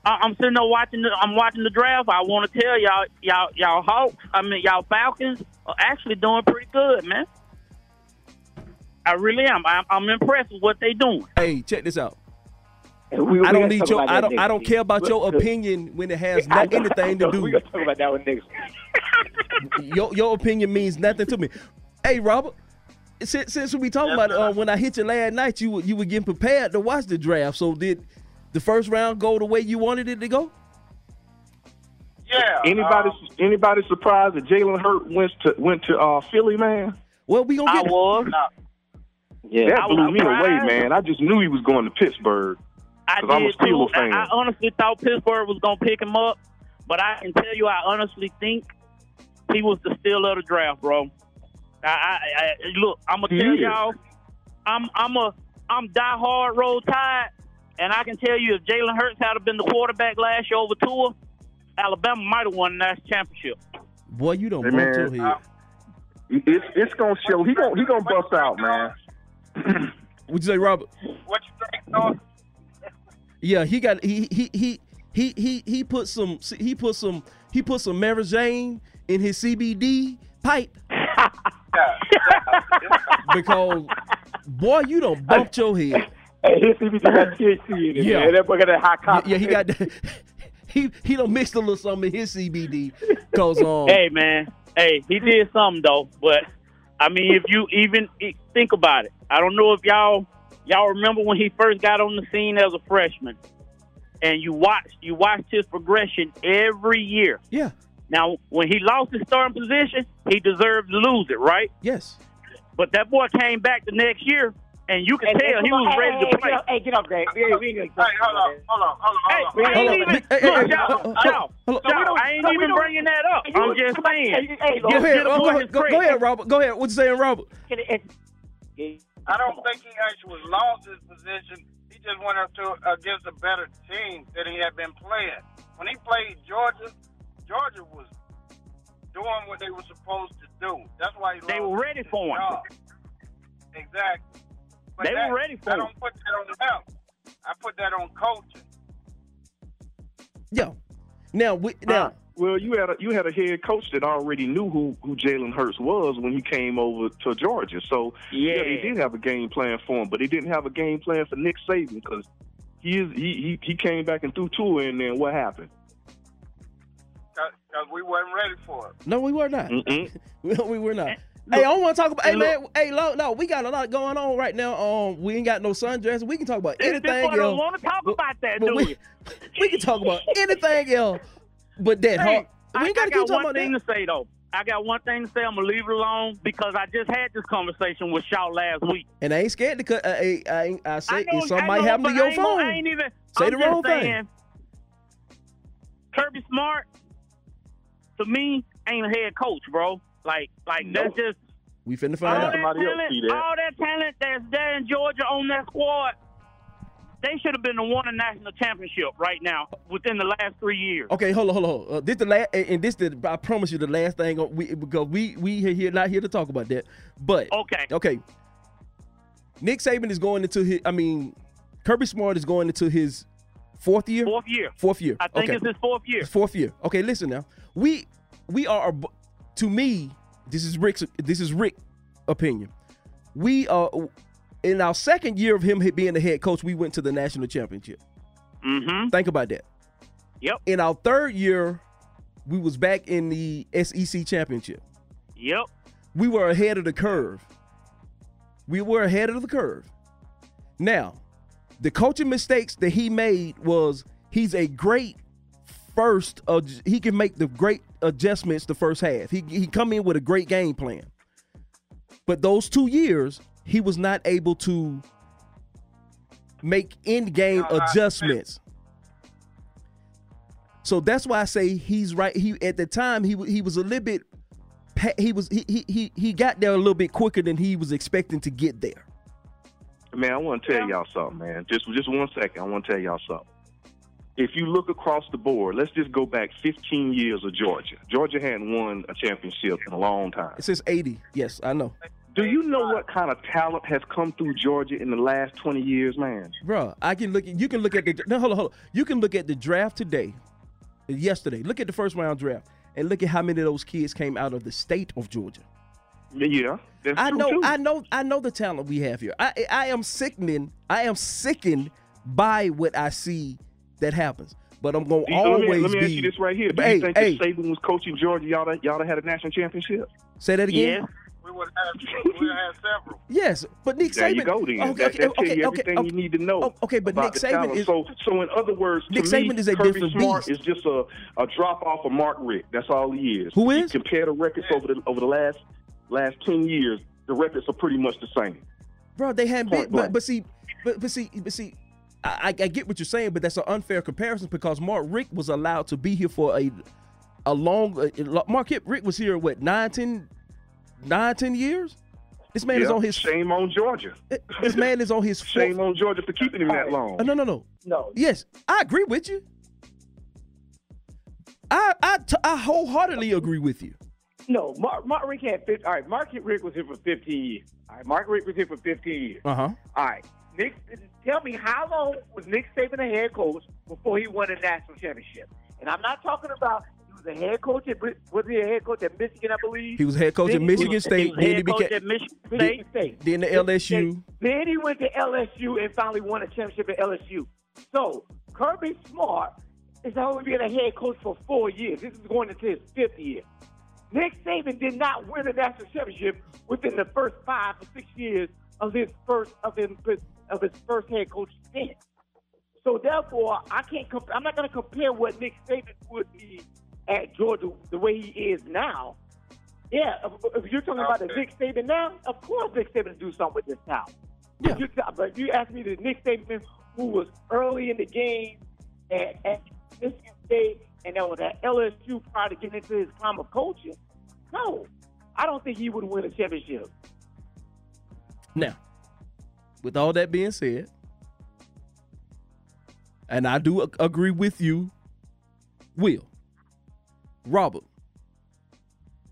I- I'm sitting there watching. The, I'm watching the draft. I want to tell y'all, y'all, y'all Hawks. I mean, y'all Falcons are actually doing pretty good, man. I really am. I'm, I'm impressed with what they're doing. Hey, check this out. We- we I don't need your I don't I don't week. care about Look, your opinion when it has I not anything know. to do. We're gonna talk about that one next your your opinion means nothing to me. Hey, Robert. Since, since we be talking about uh, when I hit you last night, you were you were getting prepared to watch the draft. So did the first round go the way you wanted it to go? Yeah. Anybody um, anybody surprised that Jalen Hurts went to went to uh, Philly, man? Well, we gonna I get was. Yeah, that blew me away, man. I just knew he was going to Pittsburgh. I 'Cause I'm a did too. Steelers fan. I, I honestly thought Pittsburgh was gonna pick him up, but I can tell you, I honestly think he was the steal of the draft, bro. I, I, I look, I'm gonna tell is. y'all, I'm, I'm a, I'm diehard roll tide, and I can tell you, if Jalen Hurts had been the quarterback last year over Tua, Alabama might have won the national championship. boy, you don't Hey, bump man. your head. It's it's gonna show. He gonna he gonna bust out, man. Would you say, Robert? What you think, North? Yeah, he got he he he he he he put some he put some he put some Mary Jane in his CBD pipe because boy, you don't bump your head. Hey, his CBD got THC in it, Yeah. man. That boy got that high copy. yeah, he got he he don't mix a little something in his CBD because um Hey man, hey, he did something though. But I mean, if you even think about it, I don't know if y'all y'all remember when he first got on the scene as a freshman, and you watched you watched his progression every year. yeah Now, when he lost his starting position, he deserved to lose it, right? yes But that boy came back the next year, and you can Hey, tell he come on, was hey, ready hey, to get play. up- Hey, get up, Dave. We ain't- we ain't Hey, hold on, hold on, hold on, Hey, hold on. I ain't even, Hey, hey, look, y'all, hold on, y'all, y'all, I ain't So even bringing that up. Hey, I'm just saying. hey, hey, go ahead get a boy uh, go, ahead go, go ahead Robert go ahead what you saying Robert get it- it- I don't think he actually lost his position. He just went up to against a better team than he had been playing. When he played Georgia, Georgia was doing what they were supposed to do. That's why he They lost were ready his for him. job. Exactly. But They were ready for I him. don't put that on them. I put that on coaching. Yo, now we now Well, you had a you had a head coach that already knew who who Jalen Hurts was when he came over to Georgia. So Yeah. they did have a game plan for him, but they didn't have a game plan for Nick Saban because he is he, he he came back and threw two in there. and What happened? Because we weren't ready for it. no we were not Mm-mm. we, we were not Look, Hey, I don't want to talk about. Hey, and man. Hey, lo, no, we got a lot going on right now. Um, we ain't got no sundress. We can talk about anything this boy don't want to talk But- about that, do we, we? we can talk about anything else, but that. Hey, huh? I, we ain't got to got keep talking one about thing that. to say though. I got one thing to say. I'm gonna leave it alone because I just had this conversation with Shaw last week. And I ain't scared to cut. I, I, I, I say I know, if something I might know, happen to your I ain't gonna- phone. I ain't even Say I'm the just wrong thing. Kirby Smart, to me, ain't a head coach, bro. Like, like that's just we finna find that, out. Somebody else talent, see that. all that talent that's there in Georgia on that squad. They should have been the one a national championship right now within the last three years. Okay, hold on, hold on. hold on. Uh, this the last, and this the. I promise you, the last thing we because we we here- here not here to talk about that. But Okay. okay, Nick Saban is going into his. I mean, Kirby Smart is going into his fourth year. Fourth year. Fourth year. I think okay. it's his fourth year. His fourth year. Okay, listen now. We we are to me. This is Rick's. This is Rick opinion. We are in our second year of him being the head coach. We went to the national championship. Mm-hmm. Think about that. Yep. In our third year, we was back in the SEC championship. Yep. We were ahead of the curve. We were ahead of the curve. Now, the coaching mistakes that he made was he's a great first. Uh, he can make the great adjustments the first half. He he come in with a great game plan. But those two years, he was not able to make end game adjustments. So that's why I say he's right. He at the time he he was a little bit he was he he he, he got there a little bit quicker than he was expecting to get there. Man, I want to tell y'all something, man. Just just one second. I want to tell y'all something. If you look across the board, let's just go back 15 years of Georgia. Georgia hadn't won a championship in a long time. It says 80. Yes, I know. Do you know what kind of talent has come through Georgia in the last 20 years, man? Bro, I can look at you can look at the no hold on, hold on. You can look at the draft today, yesterday. Look at the first round draft and look at how many of those kids came out of the state of Georgia. Yeah, I know, too. I know, I know the talent we have here. I I am sickening. I am sickened by what I see that happens. but I'm gonna Do you- let, me, always ask be. you this right here. Do Hey, you think hey. if Saban was coaching Georgia, y'all y'all had a national championship? Say that again. We would have, we would have several. Yes, but Nick Saban. There you go. Then Okay, that, okay, that tell okay, you okay, everything okay. you need to know. Okay, but Nick the Saban is- so. So in other words, to Nick me, is a Kirby different Smart beast. is just a, a drop off of Mark Richt. That's all he is. Who is? You compare the records over the over the last last ten years. The records are pretty much the same. bro. They hadn't been, but, but see, but, but see, but see, I, I I get what you're saying, but that's an unfair comparison because Mark Richt was allowed to be here for a a long. Uh, Mark Richt was here what nine, 10, nine, 10 years. This man is on his. shame on Georgia. This man is on his. Shame on Georgia for keeping him that long. Uh, no, no, no. No. Yes, I agree with you. I I t- I wholeheartedly agree with you. No, Mark, Mark Richt had 50, all right. Mark Richt was here for 15 years. All right, Mark Richt was here for 15 years. Uh huh. All right, Nick, tell me how long was Nick Saban a head coach before he won a national championship? And I'm not talking about he was head coach at was he a head coach at Michigan, I believe. He was head coach at Then he Michigan was- State. Then he became. At Michigan Then, State. then the LSU. Then he went to LSU and finally won a championship at LSU. So Kirby Smart is only been a head coach for four years. This is going into his fifth year. Nick Saban did not win a national championship within the first five to six years of his first of his of his first head coach stint. So therefore, I can't. Comp- I'm not going to compare what Nick Saban would be at Georgia the way he is now. Yeah, if, if you're talking about the Nick Saban now, of course Nick Saban will do something with this talent. But you, but you ask me the Nick Saban who was early in the game at, at Michigan State and that was at LSU prior to getting into his prime of coaching, no, I don't think he would win a championship. Now, with all that being said, and I do agree with you, Will, Robert,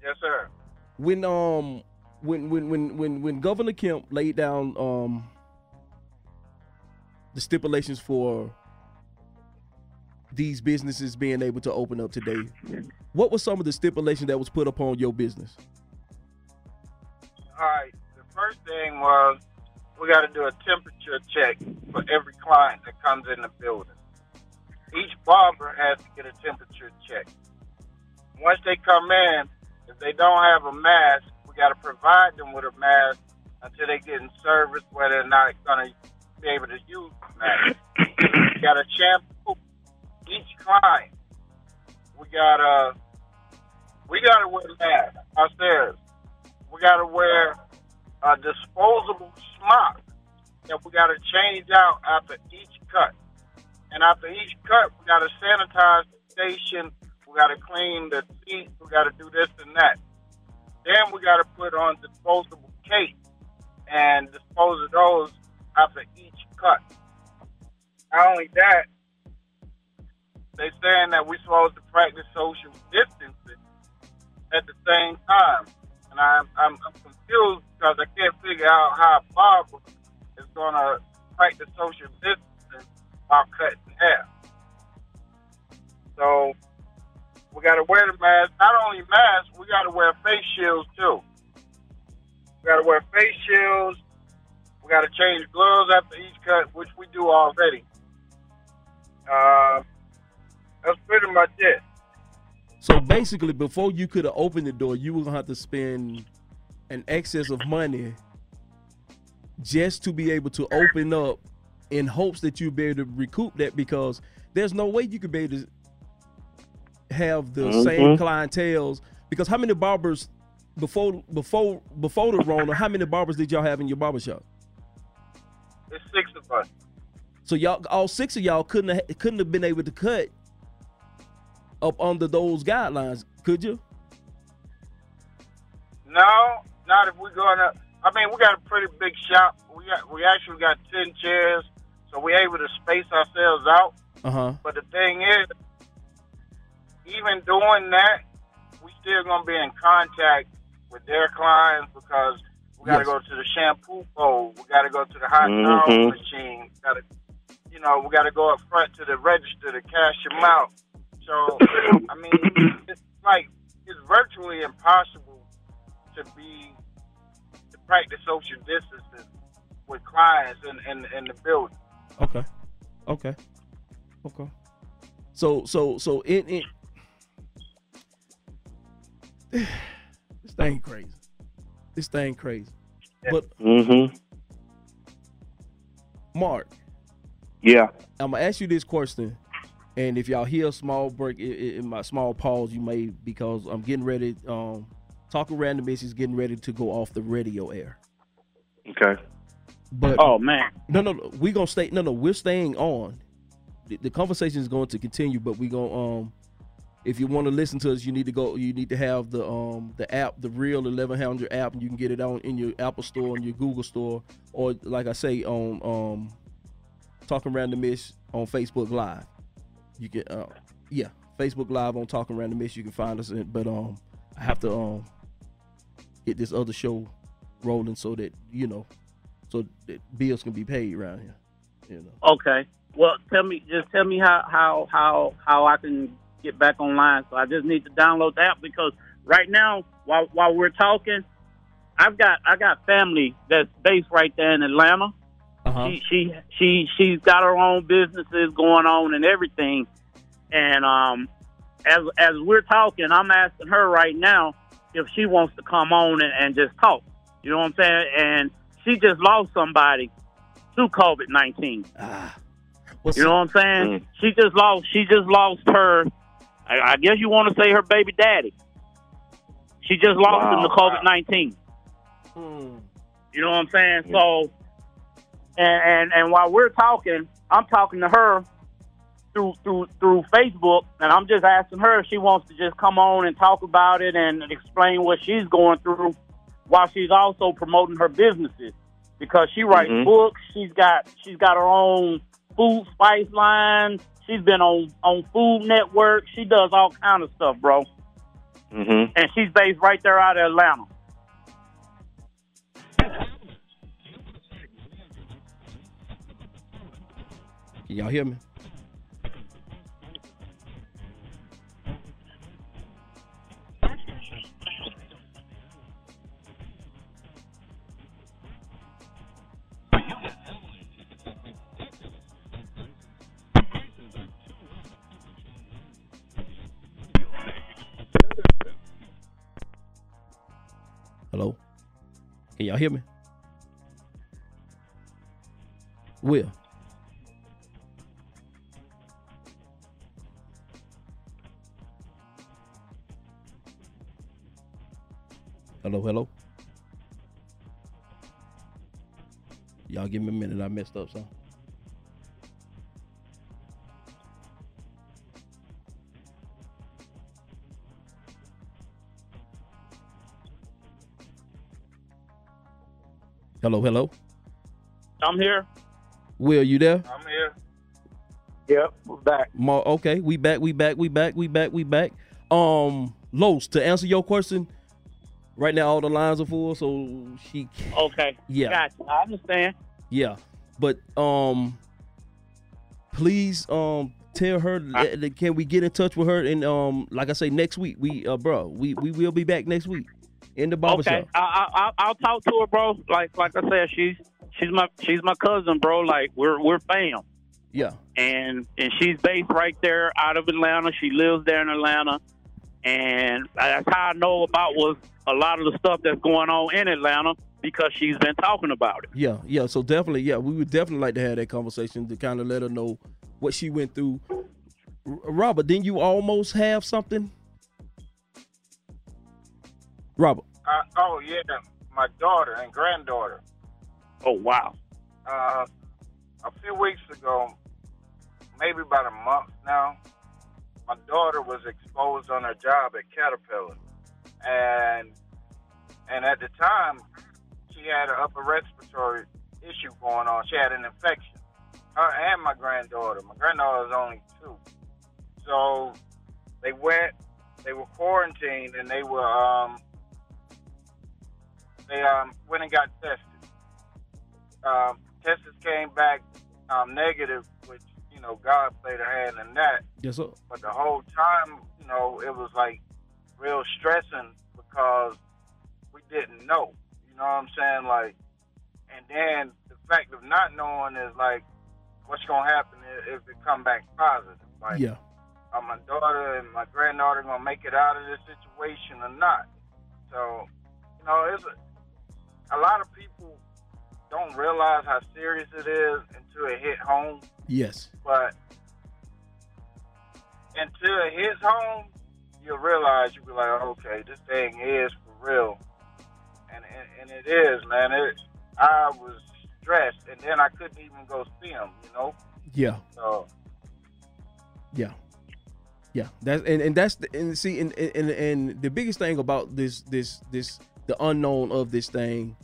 Yes, sir. when um when when when when when Governor Kemp laid down um the stipulations for these businesses being able to open up today, what was some of the stipulations that was put upon your business? All right. The first thing was we got to do a temperature check for every client that comes in the building. Each barber has to get a temperature check. Once they come in, if they don't have a mask, we got to provide them with a mask until they get in service where they're not going to be able to use mask. we got to shampoo each client. We got to we got to wear masks ourselves. We got to wear a disposable smock that we got to change out after each cut. And after each cut, we got to sanitize the station. We got to clean the seats. We got to do this and that. Then we got to put on disposable cape and dispose of those after each cut. Not only that, they saying that we're supposed to practice social distancing at the same time. And I'm, I'm, I'm confused because I can't figure out how a barber is going to practice social distancing while cutting hair. So we got to wear the mask. Not only masks, we got to wear face shields too. We got to wear face shields. We got to change gloves after each cut, which we do already. Uh, that's pretty much it. So basically, before you could have opened the door, you were gonna have to spend an excess of money just to be able to open up in hopes that you'd be able to recoup that because there's no way you could be able to have the Mhm. same clientels because how many barbers before before before the Rona, how many barbers did y'all have in your barber shop? It's six of us. So y'all all six of y'all couldn't have, couldn't have been able to cut up under those guidelines, could you? No, not if we're gonna. I mean, we got a pretty big shop. We got we actually got ten chairs, so we're able to space ourselves out. Uh-huh. But the thing is, even doing that, we still gonna be in contact with their clients because we got to Yes. go to the shampoo bowl. We got to go to the hot towel Mhm. machine. Got to, you know, we got to go up front to the register to cash them out. So, I mean, it's like it's virtually impossible to be to practice social distancing with clients in in, in the building. Okay. Okay. Okay. So so so in, it this thing crazy. This thing crazy. But Mm-hmm. Mark, Yeah. I'm gonna ask you this question, and if y'all hear a small break i- i- in my small pause, you may because I'm getting ready. Um, talking random is getting ready to go off the radio air. Okay. But Oh man. no, no, no, we gonna stay. No, no, we're staying on. The, the conversation is going to continue, but we gonna um, if you want to listen to us, you need to go. You need to have the um the app, the real 1100 app, and you can get it on in your Apple Store and your Google Store, or like I say on um, talking randomish on Facebook Live. You can uh, yeah, Facebook Live on talking randomish. You can find us, in, but um, I have to um get this other show rolling so that you know, so that bills can be paid around here. You know. Okay. Well, tell me, just tell me how how how how I can get back online. So I just need to download the app because right now, while while we're talking, I've got I got family that's based right there in Atlanta. Uh-huh. She she she she's got her own businesses going on and everything. And um, as as we're talking, I'm asking her right now if she wants to come on and, and just talk. You know what I'm saying? And she just lost somebody to COVID nineteen. you know what I'm saying? She just lost. She just lost her. I, I guess you want to say her baby daddy. She just lost him to COVID nineteen. You know what I'm saying? So, and, and and while we're talking, I'm talking to her through through through Facebook, and I'm just asking her if she wants to just come on and talk about it and explain what she's going through, while she's also promoting her businesses because she writes Mhm. books. She's got she's got her own food spice line. She's been on on Food Network. She does all kind of stuff, bro. Mm-hmm. And she's based right there out of Atlanta. Can y'all hear me? Can y'all hear me? Will. Hello, hello. Y'all give me a minute. I messed up some. Hello, hello. I'm here. Will, you there? I'm here. Yep, we're back. Ma- okay, we back, we back, we back, we back, we back. Um, Los, to answer your question, right now all the lines are full, so she Okay. Yeah. Gotcha. I understand. Yeah, but um, please um tell her that, that can we get in touch with her and um like I say next week we uh bro we we will be back next week in the barbershop. Okay, I, I, I'll, I'll talk to her, bro. Like like I said, she's she's my she's my cousin, bro. Like we're we're fam, Yeah, and and she's based right there out of Atlanta. She lives there in Atlanta, and that's how I know about was a lot of the stuff that's going on in Atlanta because she's been talking about it. yeah, yeah. So definitely, yeah, we would definitely like to have that conversation to kind of let her know what she went through. R- Robert, didn't you almost have something? Robert. Uh, oh yeah, my daughter and granddaughter. Oh wow. Uh, a few weeks ago, maybe about a month now, my daughter was exposed on her job at Caterpillar, and and at the time, she had an upper respiratory issue going on. She had an infection. Her and my granddaughter. My granddaughter is only two, so they went. They were quarantined, and they were um, they um, went and got tested. Um, tests came back um, negative, which you know God played a hand in that. Yes, sir. But the whole time, you know, it was like real stressing because we didn't know. You know what I'm saying? Like, and then the fact of not knowing is like, what's gonna happen if it come back positive? Like, Yeah. are my daughter and my granddaughter gonna make it out of this situation or not? So, you know, it's a, a lot of people don't realize how serious it is until it hit home. Yes. But until it hits home, you'll realize you'll be like, okay, this thing is for real, and and, and it is, man. It, I was stressed, and then I couldn't even go see him, you know. Yeah. So Yeah. Yeah. That's and, and that's the and see and, and and the biggest thing about this this this the unknown of this thing,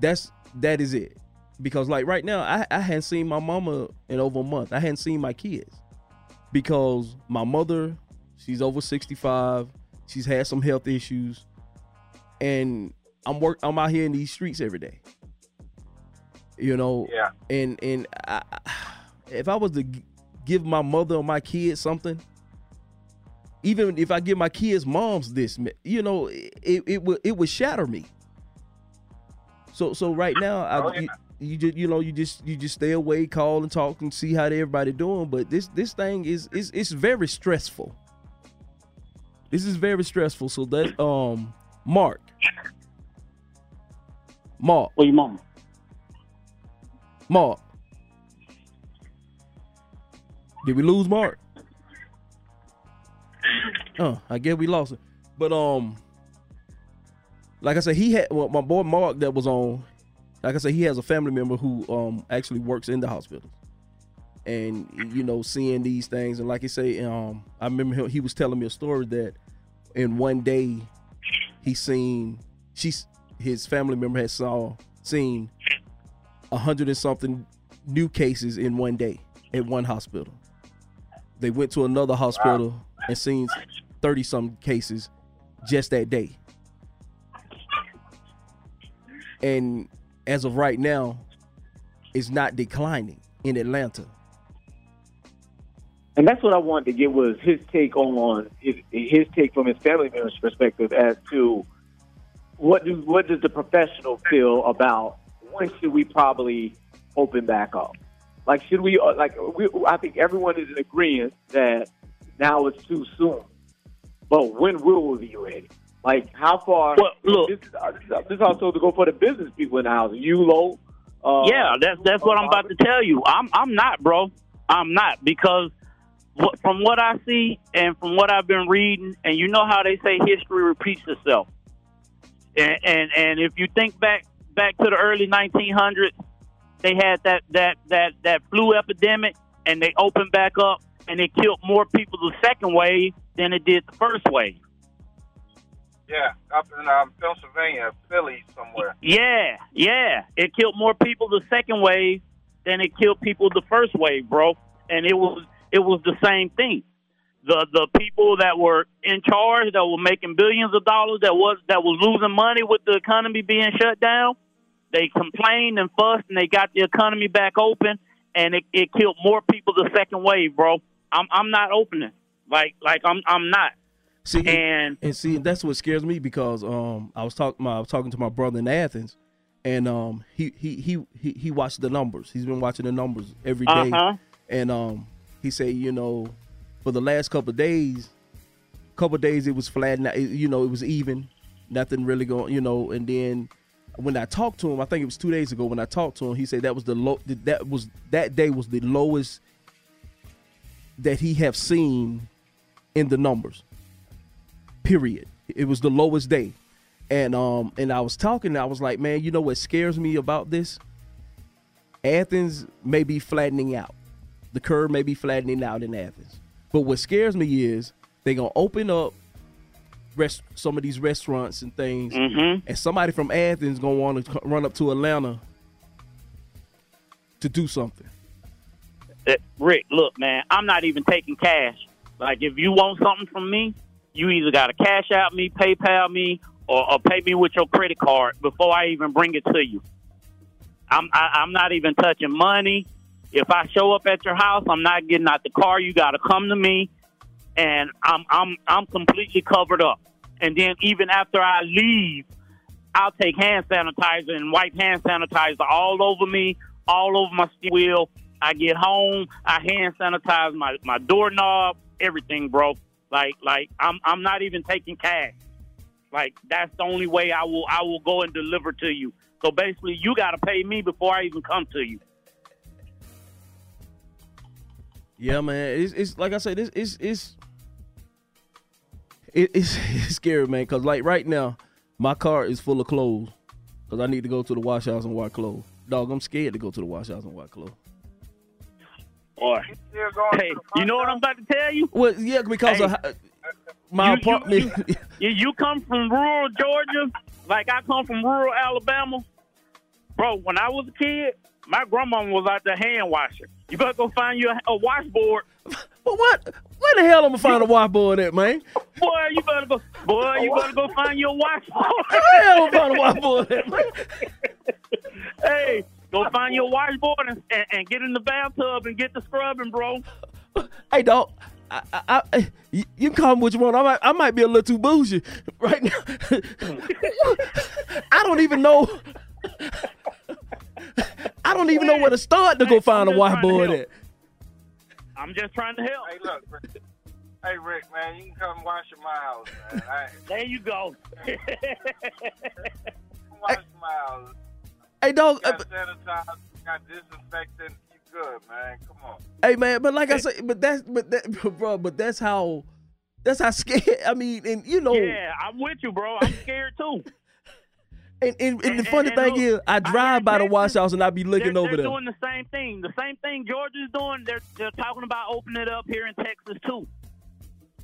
that's that is it. Because like right now, I, I hadn't seen my mama in over a month. I hadn't seen my kids. Because my mother, she's over 65. She's had some health issues. And I'm work I'm out here in these streets every day. You know, Yeah. and and I, if I was to give my mother or my kids something, even if I give my kids' moms this, you know, it it would it would shatter me. So so right now, I, Oh, yeah. you, you just you know you just you just stay away, call and talk and see how everybody doing. But this this thing is is it's very stressful. This is very stressful. So that um Mark, Mark, what you mama? Mark, did we lose Mark? Oh, I guess we lost it. But um, like I said, he had well, my boy Mark that was on. Like I said, he has a family member who um actually works in the hospital, and you know seeing these things and like I say, um, I remember him, he was telling me a story that in one day he seen she's his family member had saw seen a hundred and something new cases in one day at one hospital. They went to another hospital and seen thirty some cases just that day. And as of right now, it's not declining in Atlanta. And that's what I wanted to get was his take on his, his take from his family member's perspective as to what do what does the professional feel about when should we probably open back up? Like should we uh, like we, I think everyone is in agreement that now it's too soon, but when will we be ready? Like how far? Well, look, this, is- uh, this is also to go for the business people in the house. You low. Uh, yeah, that's that's what I'm about to tell you. I'm I'm not, bro. I'm not because what, from what I see and from what I've been reading, and you know how they say history repeats itself. And and, and if you think back back to the early 1900s, they had that that that that flu epidemic, and they opened back up, and it killed more people the second wave than it did the first wave. yeah, up in um, Pennsylvania, Philly somewhere. Yeah, yeah. It killed more people the second wave than it killed people the first wave, bro. And it was it was the same thing. The the people that were in charge that were making billions of dollars that was that was losing money with the economy being shut down, they complained and fussed and they got the economy back open and it, it killed more people the second wave, bro. I'm I'm not opening. Like like I'm I'm not. See, and and see that's what scares me because um I was talking I was talking to my brother in Athens, and um he he he he, he watched the numbers. He's been watching the numbers every day, Uh-huh. and um he said you know for the last couple of days, couple days it was flat. You know it was even, nothing really going. You know, and then when I talked to him, I think it was two days ago when I talked to him, he said that was the low. That was that day was the lowest that he have seen in the numbers period. It was the lowest day. And um and I was talking, I was like, man, you know what scares me about this? Athens may be flattening out. The curve may be flattening out in Athens. But what scares me is they're gonna open up rest some of these restaurants and things, Mhm. and somebody from Athens gonna want to run up to Atlanta to do something. Rick, look, man, I'm not even taking cash. Like, if you want something from me, you either got to Cash App me, PayPal me, or, or pay me with your credit card before I even bring it to you. I'm I, I'm not even touching money. If I show up at your house, I'm not getting out the car. You got to come to me, and I'm I'm I'm completely covered up. And then even after I leave, I'll take hand sanitizer and wipe hand sanitizer all over me, all over my wheel, I get home, I hand sanitize my my doorknob, everything, bro. Like like I'm I'm not even taking cash. Like that's the only way I will I will go and deliver to you. So basically, you got to pay me before I even come to you. Yeah, man. It's, it's like I said, it's it's it's it, it's, it's scary, man. Cause like right now, my car is full of clothes. Cause I need to go to the wash house and wash clothes. Dog, I'm scared to go to the wash house and wash clothes. Boy, hey, you know what I'm about to tell you? Well, yeah, because Hey. of how- my You- you- apartment. You, you come from rural Georgia, like I come from rural Alabama. Bro, when I was a kid, my grandma was out there hand washing. You better go find you a, a washboard. But what? Where the hell am I going to find a washboard at, man? Boy, you better go. Boy, you better go find your washboard. Where the hell am I find a washboard at, man? hey, go find your washboard and, and, and get in the bathtub and get the scrubbing, bro. Hey, dog. I, I, I, you you can call me what you want. I might, I might be a little too bougie right now. I don't even know. I don't even know where to start to go find a just trying to washboard at. I'm just trying to help. Hey, look. Rick. Hey, Rick, man, you can come wash at my house, man. I, There you go. wash at my house. Hey, dog. Got sanitizer, got disinfectant. You good, man? Come on. Hey, man. But like I said, but that's, but that, bro. But that's how, that's how scared. I mean, and you know, Yeah, I'm with you, bro. I'm scared too. and, and, and the And- funny and thing look, is, I drive by the wash house and I be looking they're, over they're there. doing the same thing. The same thing Georgia's doing. They're they're talking about opening it up here in Texas too.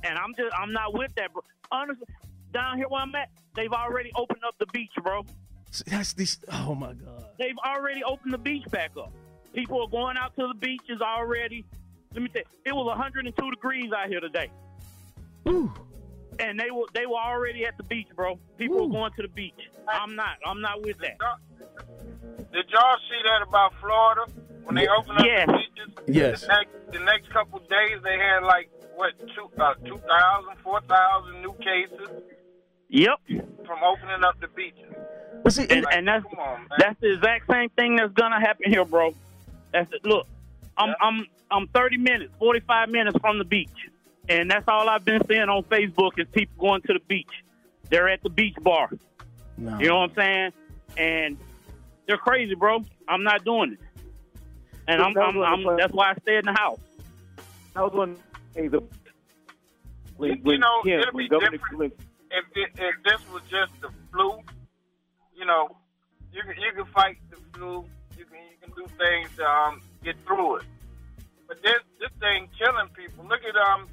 And I'm just I'm not with that, bro. Honestly, down here where I'm at, they've already opened up the beach, bro. That's this. Oh my god. They've already opened the beach back up. People are going out to the beaches already. Let me tell you, it was 102 degrees out here today. Ooh. And they were they were already at the beach, bro. People were going to the beach. I'm not. I'm not with that. Did y'all see that about Florida when they opened up Yes. the beaches? Yes. The next, the next couple days, they had like what two, uh, 2,000, 4,000 new cases Yep. from opening up the beaches. And, and that's on, that's the exact same thing that's gonna happen here, bro. That's it. Look, I'm I'm I'm 30 minutes, 45 minutes from the beach, and that's all I've been seeing on Facebook is people going to the beach. They're at the beach bar. No. You know what I'm saying? And they're crazy, bro. I'm not doing it. And I'm, I'm, I'm that's why I stay in the house. That was when hey, the when, You know, Kemp, it'll be different. if, it, if this was just the flu, you know, you can you can fight the flu. You can you can do things to um, get through it. But this this thing killing people. Look at um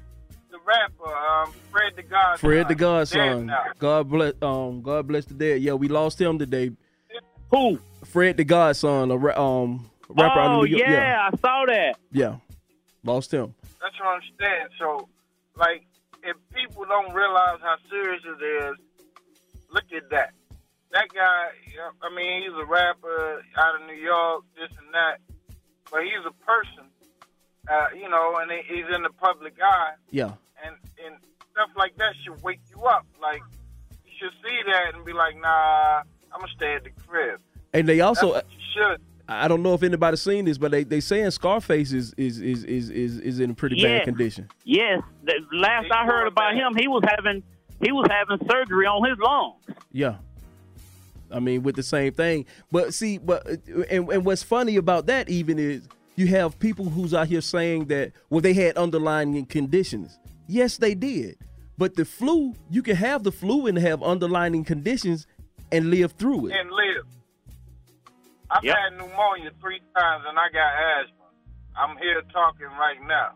the rapper um Fred the God. Fred the Dead Godson. God bless. Um, God bless the dead. Yeah, we lost him today. Who? Fred the Godson, a ra- um rapper out oh of New York. yeah, I saw that. yeah, lost him. That's what I'm saying. So, like, if people don't realize how serious it is, look at that. That guy, I mean, he's a rapper out of New York, this and that, but he's a person, uh, you know, and he's in the public eye, Yeah, and and stuff like that should wake you up. Like, you should see that and be like, nah, I'm gonna stay at the crib. and they also. That's what you should. I don't know if anybody's seen this, but they they saying Scarface is is is is is, is in a pretty Yeah. bad condition. Yes, the last I heard about him, he was having he was having surgery on his lungs. Yeah. I mean, with the same thing. But see, but and, and what's funny about that even is you have people who's out here saying that well they had underlying conditions. Yes, they did. But the flu, you can have the flu and have underlying conditions and live through it. and live. I've Yep. had pneumonia three times and I got asthma. I'm here talking right now.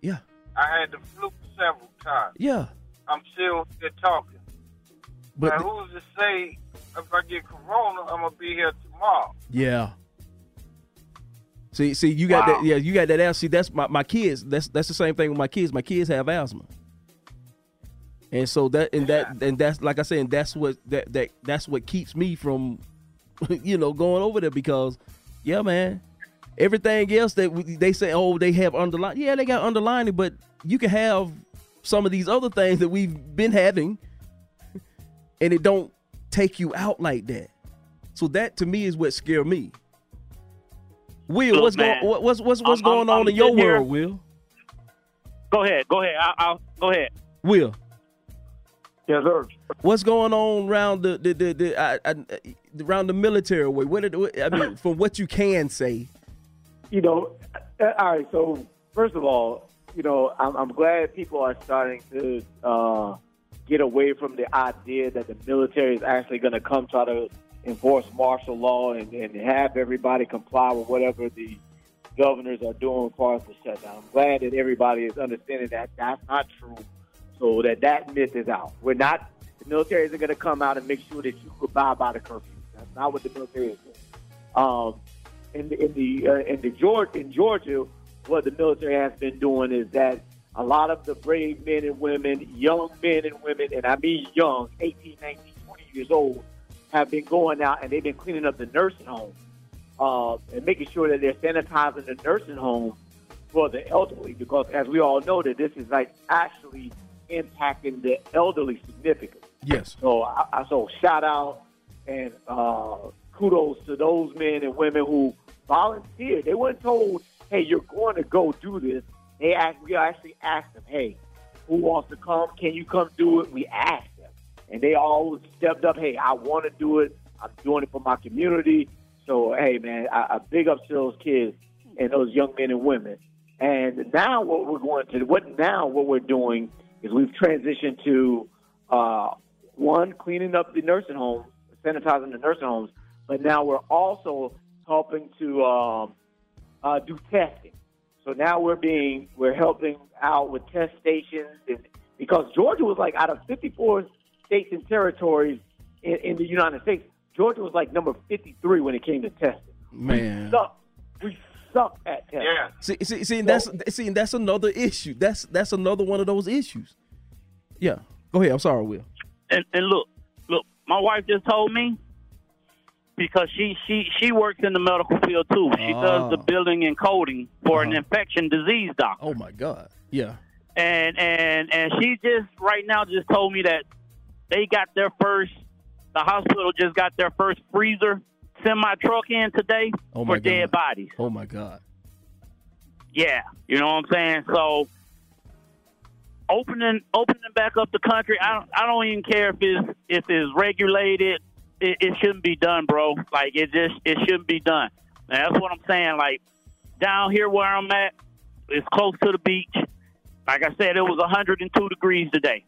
Yeah. I had the flu several times. Yeah. I'm still here talking. But now, who's to say if I get corona, I'm gonna be here tomorrow? Yeah. See, see, you got Wow. that. Yeah, you got that. asthma. See, that's my, my kids. That's that's the same thing with my kids. My kids have asthma, and so that and that and that's like I said, and that's what that that that's what keeps me from, you know, going over there because, yeah, man, everything else that we, they say, oh, they have underlying. Yeah, they got underlining, but you can have some of these other things that we've been having, and it don't take you out like that. So that to me is what scare me. Will, Look, what's going man, what, what's what's what's I'm- going I'm- on I'm in your sitting here- world, Will? Go ahead, go ahead. I, I'll go ahead. Will. Yes, sir. What's going on around the the the, the I, I, around the military way? What did I mean from what you can say? you know, uh, all right. So first of all, you know, I'm, I'm glad people are starting to uh, get away from the idea that the military is actually going to come try to enforce martial law and, and have everybody comply with whatever the governors are doing as far as the shutdown. I'm glad that everybody is understanding that that's not true, so that that myth is out. We're not. The military isn't going to come out and make sure that you abide by the curfew. That's not what the military is doing. Um, in the in the uh, in the Georgia in Georgia, what the military has been doing is that a lot of the brave men and women, young men and women, and I mean young, 18, 19, 20 years old, have been going out and they've been cleaning up the nursing homes uh, and making sure that they're sanitizing the nursing homes for the elderly because, as we all know, that this is like actually impacting the elderly significantly. Yes. So, I, I so shout out and uh, kudos to those men and women who volunteered. They weren't told, "Hey, you're going to go do this." They asked, we actually asked them, "Hey, who wants to come? Can you come do it?" We asked them, and they all stepped up. Hey, I want to do it. I'm doing it for my community. So, hey, man, I, I big up to those kids and those young men and women. And now, what we're going to what now what we're doing is we've transitioned to uh, one cleaning up the nursing homes, sanitizing the nursing homes, but now we're also helping to um, uh, do testing. So now we're being we're helping out with test stations, and because Georgia was like out of 54 states and territories in, in the United States, Georgia was like number 53 when it came to testing. Man. We suck. We suck at testing. Yeah. See, see, see, that's see, that's another issue. That's that's another one of those issues. Yeah. Go ahead. I'm sorry, Will. And, and look, look, my wife just told me because she she she works in the medical field too. She Ah. does the billing and coding for an Uh-huh. infection disease doctor. Oh my God. Yeah. and and and she just right now just told me that they got their first the hospital just got their first freezer semi truck in today Oh my for dead bodies Oh my God. yeah you know what i'm saying so opening opening back up the country i don't i don't even care if it's if it's regulated it, it shouldn't be done bro like it just it shouldn't be done and that's what i'm saying like down here where i'm at it's close to the beach like I said, it was 102 degrees today.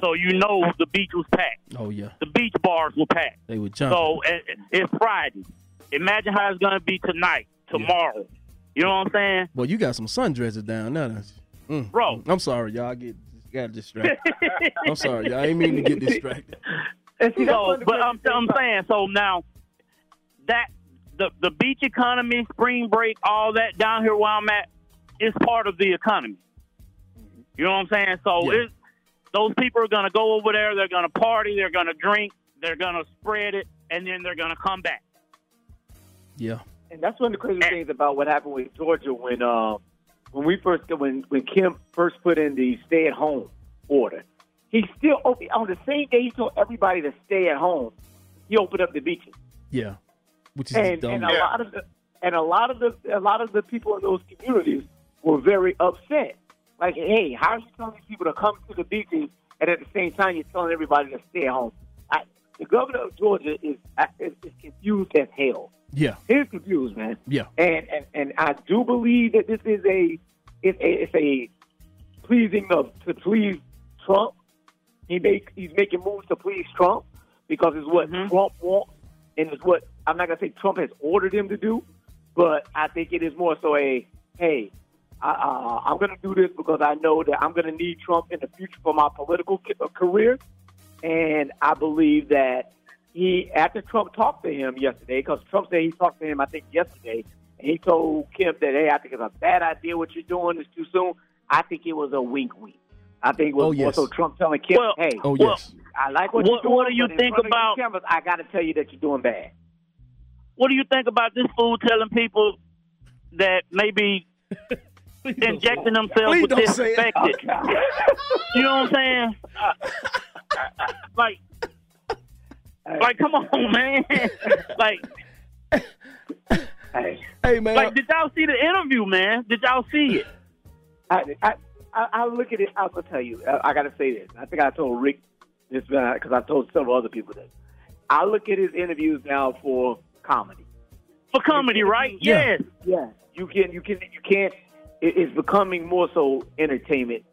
So you know the beach was packed. Oh yeah. The beach bars were packed. They were jumping. So it, it's Friday. Imagine how it's going to be tonight, tomorrow. You know what I'm saying? Well, you got some sundresses down now. Mm, Bro. I'm sorry, y'all. I get got distracted. I'm sorry, y'all. I ain't mean to get distracted. so, but I'm, I'm saying, so now that the the beach economy, spring break, all that down here where I'm at, is part of the economy. You know what I'm saying? So Yeah. it's, those people are going to go over there. They're going to party. They're going to drink. They're going to spread it, and then they're going to come back. Yeah. And that's one of the crazy things about what happened with Georgia when um when we first when when Kemp first put in the stay at home order. He still opened on the same day he told everybody to stay at home. He opened up the beaches, Yeah. Which is and, dumb. and a lot of the and a lot of the a lot of the people in those communities were very upset. Like, hey, how are you telling these people to come to the beaches and at the same time you're telling everybody to stay at home? I, the governor of Georgia is is, is confused as hell. yeah. He's confused, man. Yeah. And, and and I do believe that this is a it's a, it's a pleasing of to please Trump. He make he's making moves to please Trump because it's what Mm-hmm. Trump wants and it's what I'm not gonna say Trump has ordered him to do, but I think it is more so a hey. I, uh, I'm going to do this because I know that I'm going to need Trump in the future for my political ca- uh, career, and I believe that he after Trump talked to him yesterday, because Trump said he talked to him, I think yesterday, and he told Kemp that, hey, I think it's a bad idea what you're doing. It's too soon. I think it was a wink, wink. I think it was Oh, yes. also Trump telling Kemp, Well- hey, Oh Well, yes. I like what, what- you're doing. what do you but think front of these about- cameras? I got to tell you that you're doing bad. What do you think about this fool telling people that maybe injecting themselves with don't say you know what I'm saying? like, like, come on, man. like, Hey, hey man. Like, did y'all see the interview, man? Did y'all see it? I, I, I, I look at it. I'll tell you. I, I got to say this. I think I told Rick this uh, because I told several other people this. I look at his interviews now for comedy. For comedy, right? Yes. Yeah. You can. You can. You can't. It, it's becoming more so entertainment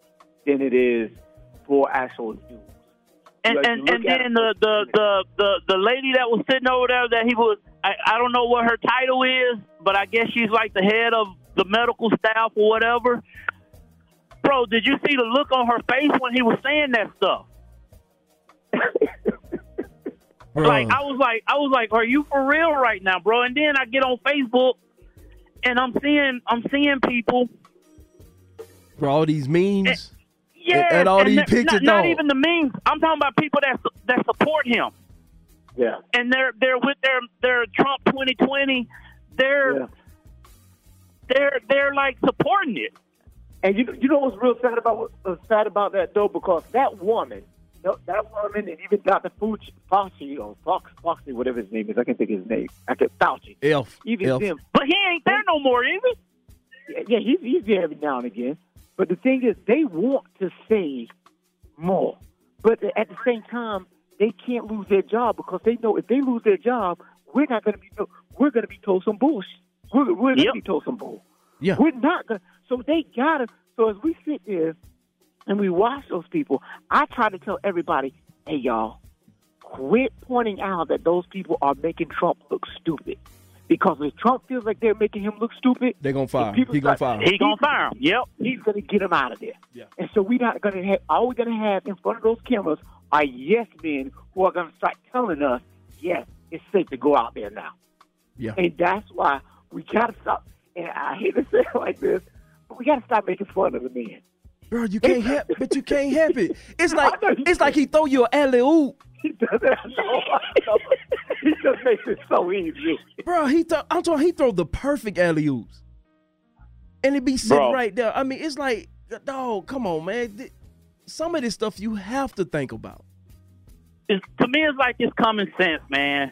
than it is for actual news. And Like, and, and then the, the the the the lady that was sitting over there that he was I, I don't know what her title is, but I guess she's like the head of the medical staff or whatever. Bro, did you see the look on her face when he was saying that stuff? Bro. Like I was like I was like, Are you for real right now, bro? And then I get on Facebook and I'm seeing I'm seeing people for all these memes. yeah, and all these they're- pictures, not, not even the memes. I'm talking about people that that support him. Yeah. and they're they're with their their Trump 2020. They're they're they're like supporting it. And you you know what's real sad about what- what's sad about that though, because that woman, that that woman, and even Dr. Fauci, Fauci or Fox, Foxy, whatever his name is, I can't think of his name. I can Fauci. Elf. Even Elf. them. But he ain't there no more, is he? Yeah, yeah, he's he's there every now and again. But the thing is, they want to say more, but at the same time, they can't lose their job because they know if they lose their job, we're not going to be we're going to be told some bullshit. We're, we're going to be told some bull. Yeah. We're not going. To So they gotta. So as we sit there and we watch those people, I try to tell everybody, hey y'all, quit pointing out that those people are making Trump look stupid. Because if Trump feels like they're making him look stupid, they're gonna fire. him. people He gonna fire. him. He gonna fire him. Yep. He's gonna get him out of there. Yeah. And so we're not gonna have all we're gonna have in front of those cameras are yes men who are gonna start telling us, yes, it's safe to go out there now. Yeah. And that's why we gotta stop and I hate to say it like this, but we gotta stop making fun of the men. Bro, you can't help, but you can't help it. It's like it's like he throw you an alley oop. He does it. I know, I know. He just makes it so easy. Bro, he throw, I'm talking he throw the perfect alley oops. And it be sitting Bro. right there. I mean, it's like, dog, come on, man. Some of this stuff you have to think about. It's, to me, it's like it's common sense, man.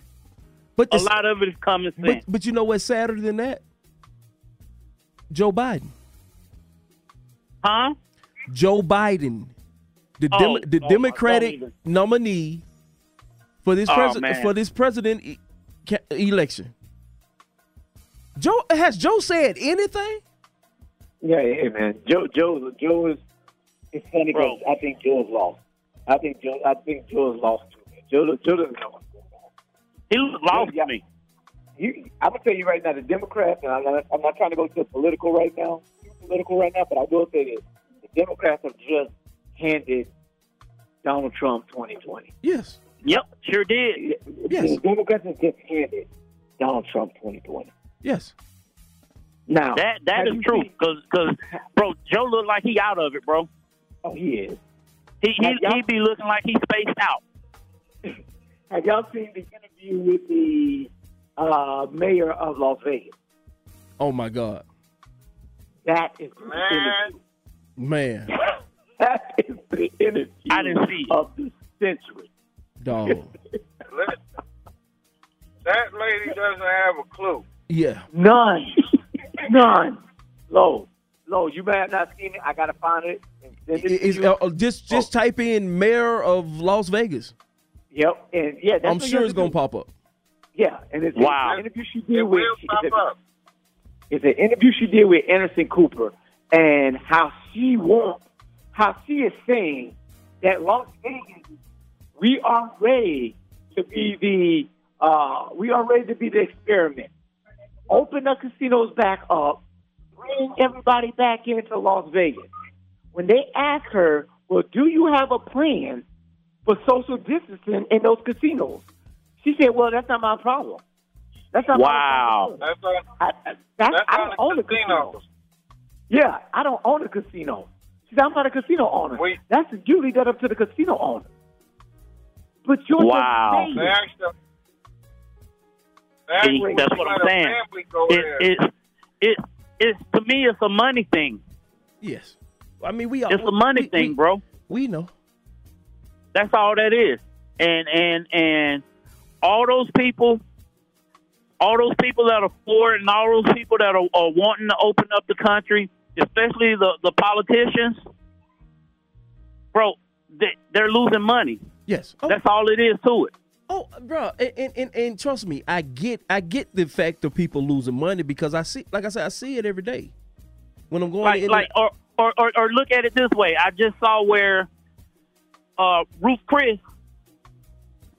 But A lot of it is common But, sense. but you know what's sadder than that? Joe Biden. Huh? Joe Biden, the Oh, Dem- the oh, Democratic nominee for this Oh, president man. for this president e- ca- election. Joe has Joe said anything? Yeah, yeah, man. Joe, Joe, Joe is. It's funny because I think Joe's lost. I think Joe. I think Joe's lost too. Man. Joe, Joe doesn't know what's going on. He lost Yeah. me. You, I'm gonna tell you right now, the Democrats. And I'm not, I'm not trying to go to political right now, too political right now, but I will say this: the Democrats have just handed Donald Trump 2020. Yes. Yep, sure did. Yes. The Democrats have just handed Donald Trump 2020. Yes. Now That that have is you true. Cause, cause, bro, Joe look like he out of it, bro. Oh, he is. He he he be looking like he spaced out. Have y'all seen the interview with the uh, mayor of Las Vegas? Oh my God, That is the Man. man. That is the interview I didn't see it. of the century. dog. That lady doesn't have a clue. Yeah. None. None. Low. Low. You may have not seen it. I gotta find it. And send it to uh, uh, just just type in mayor of Las Vegas. Yep. And yeah, that's I'm sure it's gonna pop up. Yeah, and it's Wow. an interview she It did with. will pop it's, up. It's an interview she did with Anderson Cooper, and how she wants, how she is saying that Las Vegas, we are ready to be the, uh, we are ready to be the experiment. Open the casinos back up, bring everybody back into Las Vegas. When they ask her, well, do you have a plan for social distancing in those casinos? She said, well, that's not my problem. That's not Wow. That's on, I, I, that's, that's I don't own the a casino. Yeah, I don't own a casino. She said, I'm not a casino owner. Wait. That's you leave that up to the casino owner. But you're Wow. the They mayor. asked her- they asked See, that's what I'm saying. family go It it it it's to me it's a money thing. Yes. I mean, we all It's a money we- thing, we- bro. We know. That's all that is. And and and all those people, all those people that are for it and all those people that are, are wanting to open up the country, especially the, the politicians, bro, they, they're losing money. Yes. Oh. That's all it is to it. Oh, bro, and, and, and, trust me, I get I get the fact of people losing money because I see, like I said, I see it every day when I'm going. Like, like, or, or, or, or look at it this way. I just saw where uh, Ruth Chris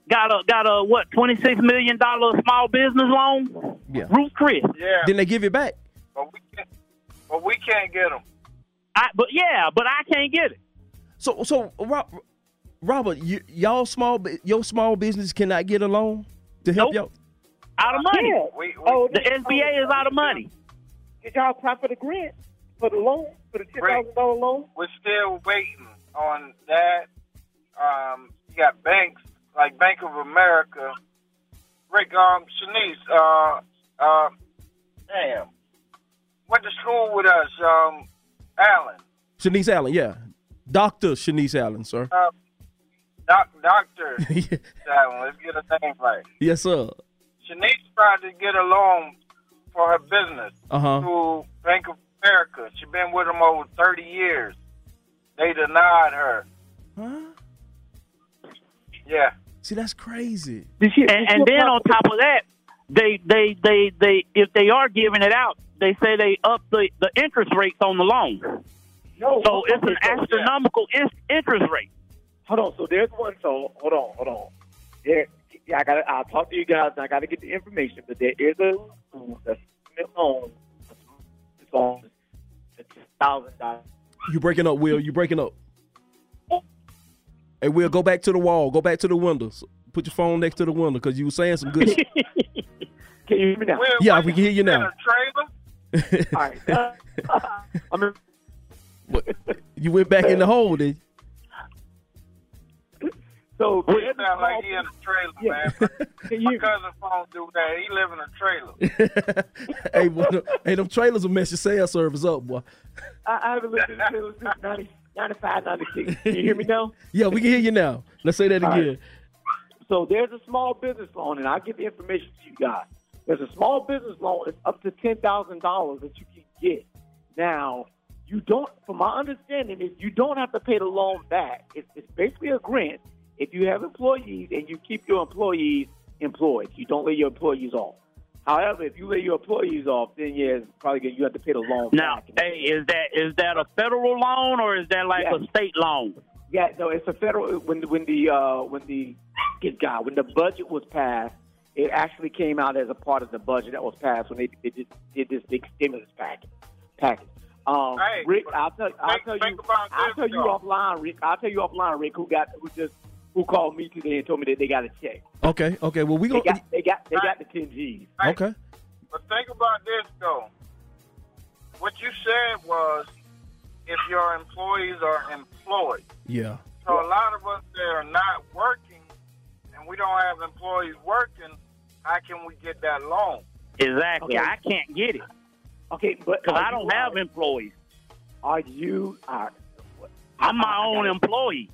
got a got a what twenty six million dollar small business loan. Yeah. Ruth Chris. Yeah. Then they give it back. But we can't. But we can't get them. I, but yeah, but I can't get it. So so Rob, Robert, you, y'all small your small business cannot get a loan to help y'all. Out of money. Yeah. We, Oh, The SBA is out of money. Did y'all apply for the grant for the loan for the ten thousand dollar loan? We're still waiting on that. Um, you got banks like Bank of America. Rick, um, Shanice, uh, uh, damn, went to school with us, um, Allen, Shanice Allen, yeah, Doctor Shanice Allen, sir. uh, doc, Doctor Allen. Let's get her name right. yes, sir. Shanice tried to get a loan for her business Uh-huh. through Bank of America. She's been with them over 30 years. They denied her. Huh? Yeah. See, that's crazy. and, and then on top of that, they they they they if they are giving it out, they say they up the the interest rates on the loan. No, So it's an astronomical in, interest rate. Hold on. So there's one. So hold on. Hold on. There. Yeah, I got. to I'll talk to you guys. I got to get the information. But there is a school that's loan. It's on thousand dollars. You breaking up, Will? You breaking up? Hey, Will, go back to the wall. Go back to the windows. Put your phone next to the window because you were saying some good. shit. Can you hear me now? yeah, we can hear you now. Trailer? All right. Uh, I'm in, What? You went back in the hole, did you? so We there's a sound like he in a trailer, Yeah. man. Can My you- cousin phone do that. He live in a trailer. hey, boy, hey, them trailers will mess your cell service up, boy. I, I haven't listened to it since 90, 95, 96. Can you hear me now? Yeah, we can hear you now. Let's say that All again. right. So there's a small business loan, and I'll give the information to you guys. There's a small business loan. It's up to ten thousand dollars that you can get. Now, you don't. From my understanding, is you don't have to pay the loan back. It's, it's basically a grant. If you have employees and you keep your employees employed, you don't lay your employees off. However, if you lay your employees off, then yeah, it's probably good. You have to pay the loan Now, back. hey, is that is that a federal loan or is that like Yeah. a state loan? Yeah, no, it's a federal. When when the uh, when the good God when the budget was passed, it actually came out as a part of the budget that was passed when they, they did, did this big stimulus package. Package. Um, Hey, Rick, I'll tell I'll tell think you about I'll tell you offline, Rick. I'll tell you offline, Rick, who got who just who called me today and told me that they got a check. Okay, okay. Well, we They gonna. got they got they got the ten G's. Okay. But think about this, though. What you said was if your employees are employed. Yeah. So a lot of us that are not working and we don't have employees working, how can we get that loan? Exactly. Okay. I can't get it Okay, but because I don't you- have employees. Are you? Are, I'm my own employee.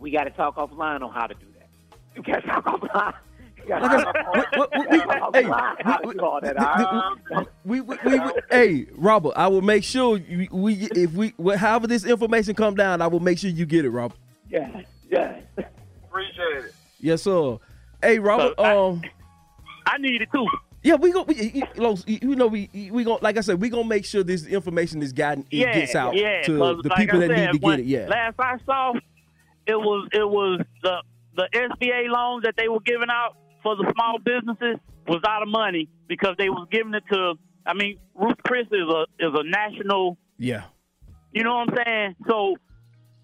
We got to talk offline on how to do that. We got to talk offline. We gotta talk offline. we- we- we- hey, how to do all that. We, we, we, we- hey, Robert, I will make sure you, we, if we, however this information come down, I will make sure you get it, Robert. Yeah, yeah. Appreciate it. Yes, sir. Hey, Robert. So, um, I need it too. yeah, we go. We, you know, you know, we we gonna like I said, we gonna make sure this information is gotten, it yeah, gets out yeah, to 'cause the like people I that said, need to when- get it. Yeah. Last I saw, it was it was the the SBA loans that they were giving out for the small businesses was out of money because they was giving it to. I mean, Ruth Chris is a is a national. Yeah. You know what I'm saying? So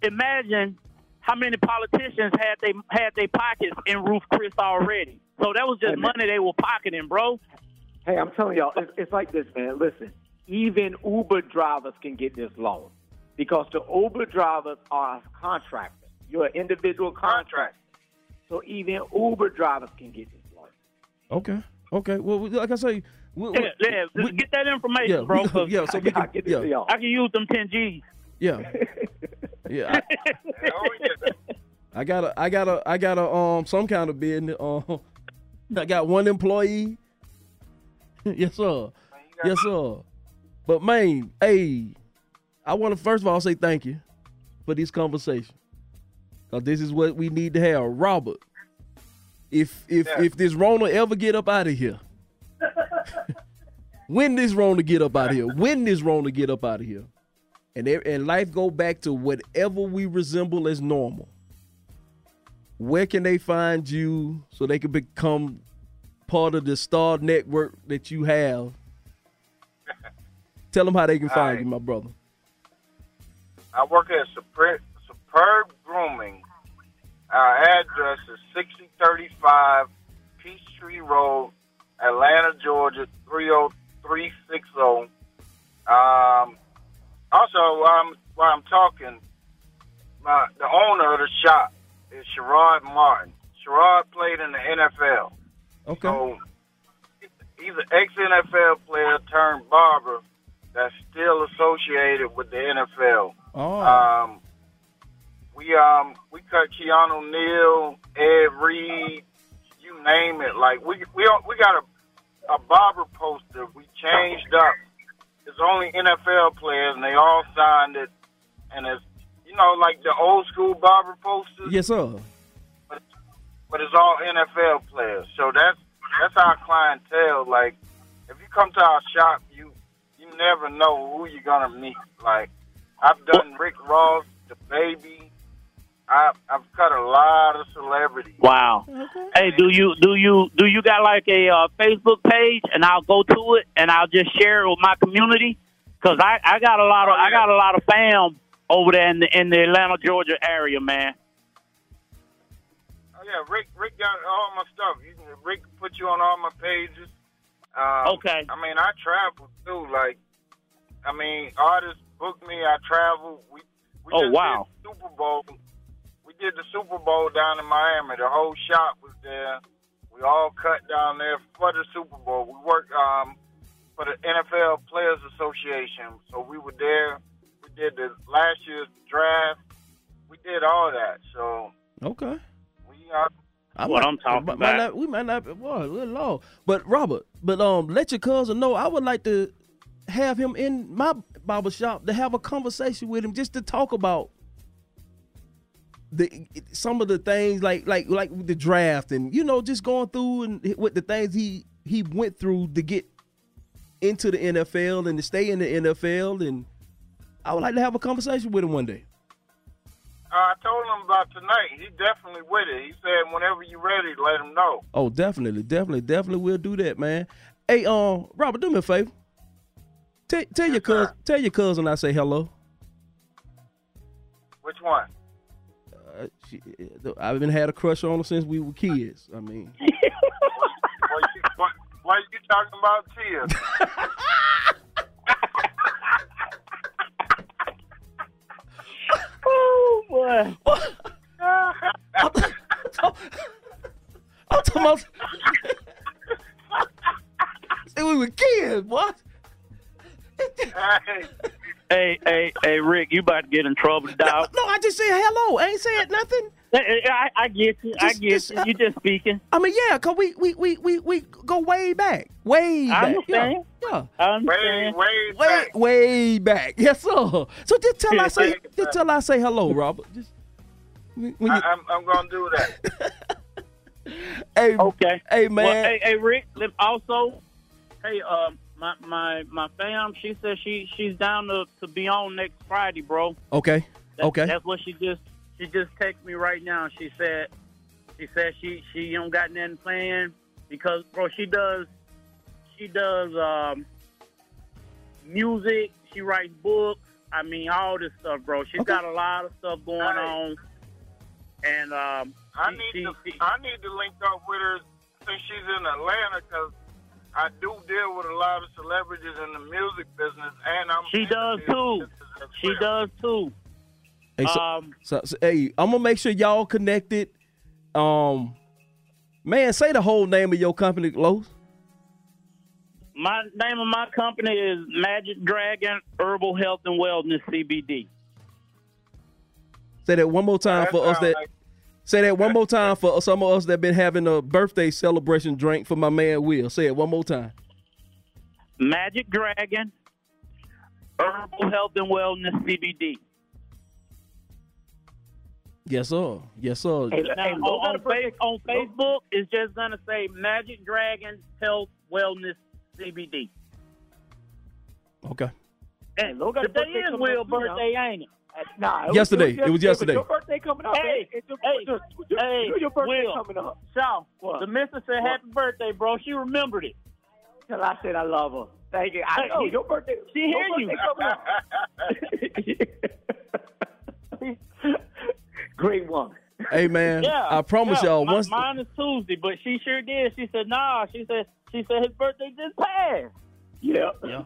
imagine how many politicians had they had their pockets in Ruth Chris already. So that was just Hey, money they were pocketing, bro. Hey, I'm telling y'all, it's, it's like this, man. Listen, even Uber drivers can get this loan because the Uber drivers are contractors. You're an individual contractor. So even Uber drivers can get this loan. Okay. Okay. Well, like I say, we, we- Yeah, yeah, we- get that information, yeah, bro. we- yeah. So I'll can, get it to yeah, y'all. I can use them 10 G's. yeah, yeah. I, Oh. I got a, I got a, I got a, um, some kind of business. Um, I got one employee, yes, sir. Yes, sir. But man, hey, I want to first of all say thank you for this conversation. Cause this is what we need to have. Robert, if if if this Rona ever get up out of here, when this Rona get up out of here, when this Rona get up out of here, and e- and life go back to whatever we resemble as normal. Where can they find you so they can become part of the star network that you have? Tell them how they can find Alright. you, my brother. I work at Superb, Superb Grooming. Our address is 6035 Peachtree Road, Atlanta, Georgia, 30360. Um, also, um, while I'm talking, my, the owner of the shop is Sherrod Martin. Sherrod played in the NFL. Okay. So he's an ex NFL player turned barber that's still associated with the NFL. Oh. Um, we um we cut Keanu Neal, Ed Reed, you name it. Like we we we got a a barber poster. We changed up. It's only NFL players, and they all signed it. And it's you know like the old school barber posters, Yes, sir. but it's all NFL players. So that's that's our clientele. Like if you come to our shop, you you never know who you're gonna meet. Like I've done Rick Ross, the baby. I, I've cut a lot of celebrities. Wow. Hey, do you do you do you got like a uh, Facebook page, and I'll go to it and I'll just share it with my community because I, I got a lot of I got a lot of fam over there in the in the Atlanta, Georgia area, man. Oh yeah, Rick. Rick got all my stuff. You can, Rick put you on all my pages. Um, Okay. I mean, I travel too. Like, I mean, artists book me. I travel. We. we Oh, just wow. Did Super Bowl. We did the Super Bowl down in Miami. The whole shop was there. We all cut down there for the Super Bowl. We worked um, for the NFL Players Association, so we were there. We did the last year's draft. We did all that. So Okay. we uh, I What might- I'm talking might- might about. not- we might not be boy, good lord. But Robert, but um let your cousin know I would like to have him in my barber shop to have a conversation with him just to talk about the some of the things like like like the draft and you know just going through and with the things he he went through to get into the NFL and to stay in the NFL and I would like to have a conversation with him one day. Uh, I told him about tonight. He definitely with it. He said whenever you're ready, let him know. Oh, definitely, definitely, definitely, we'll do that, man. Hey, um, Robert, do me a favor. Tell, tell your cousin, tell your cousin I say hello. Which one? Uh, she, I've been had a crush on her since we were kids. I mean, Why you, why, why you talking about Tia? Oh boy. I'm talking about. Say we were kids, what? Hey, hey, hey, hey, Rick, you about to get in trouble, dog. No, I just said hello. I ain't said nothing. Hey, hey, I, I get you. I get just- you. You just speaking. I mean, yeah, cause we we we we, we go way back, way I back. understand. Yeah, yeah. I Way, understand. way way back. way back. Yes, sir. So just tell I say just tell I say hello, Robert. Just when you, I, I'm, I'm gonna do that. hey, Okay. hey man. Well, hey, hey, Rick. Also, hey, um, my my my fam. She said she she's down to to be on next Friday, bro. okay, That- okay. That's what she just she just texted me right now. She said she said she she don't got nothing planned because bro she does she does um music. She writes books. I mean all this stuff, bro. She's Okay. got a lot of stuff going Hey. on. And um, I she- need she- to she- I need to link up with her since she's in Atlanta because I do deal with a lot of celebrities in the music business, and I'm She does too. she well. does too. Hey, so, um, so, so, hey, I'm gonna make sure y'all connected. Um, man, say the whole name of your company, Los. My name of my company is Magic Dragon Herbal Health and Wellness CBD. Say that one more time That for us. That like- say that one more time for some of us that been having a birthday celebration drink for my man Will. Say it one more time. Magic Dragon, Herbal Health and Wellness CBD. Yes, sir. Yes, sir. Now, on, on, face, on Facebook, it's just gonna say Magic Dragon Health Wellness CBD. Okay. And Logan, today birthday is coming Will's up, you birthday, ain't it? Nah, Yesterday. It was yesterday. Your birthday coming up. Hey, It's your, hey, your, your, hey, your birthday Will. coming up. Shaw, What? the missus said What? happy birthday, bro. She remembered it. Tell her I said I love her. Thank you. I Hey, know he- your birthday. she your hear you. coming up. Great one. Hey man, Yeah, I promise yeah. y'all Mi- once mine is Tuesday, but she sure did. She said, "Nah." She said, "She said his birthday just passed." Yeah. Yeah.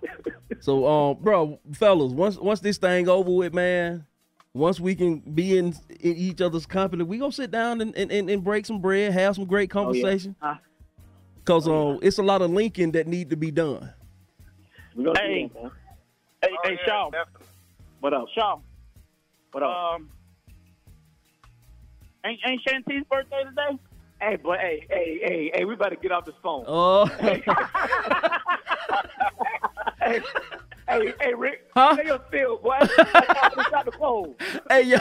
So um bro, fellas, once once this thing over with, man, once we can be in, in each other's company, we gonna sit down and, and, and, and break some bread, have some great Oh, conversation. Huh? Cause um it's a lot of linking that need to be done. Hey. do that. Hey, Oh, hey, yeah, Shaw. definitely. What up? Shaw. What up? Um, ain't ain't Shanti's birthday today? Hey, but hey, hey, hey, hey, we better get off this phone. Oh, hey, hey, hey, Rick. Huh? Say your feel, boy. I got the phone. hey yo.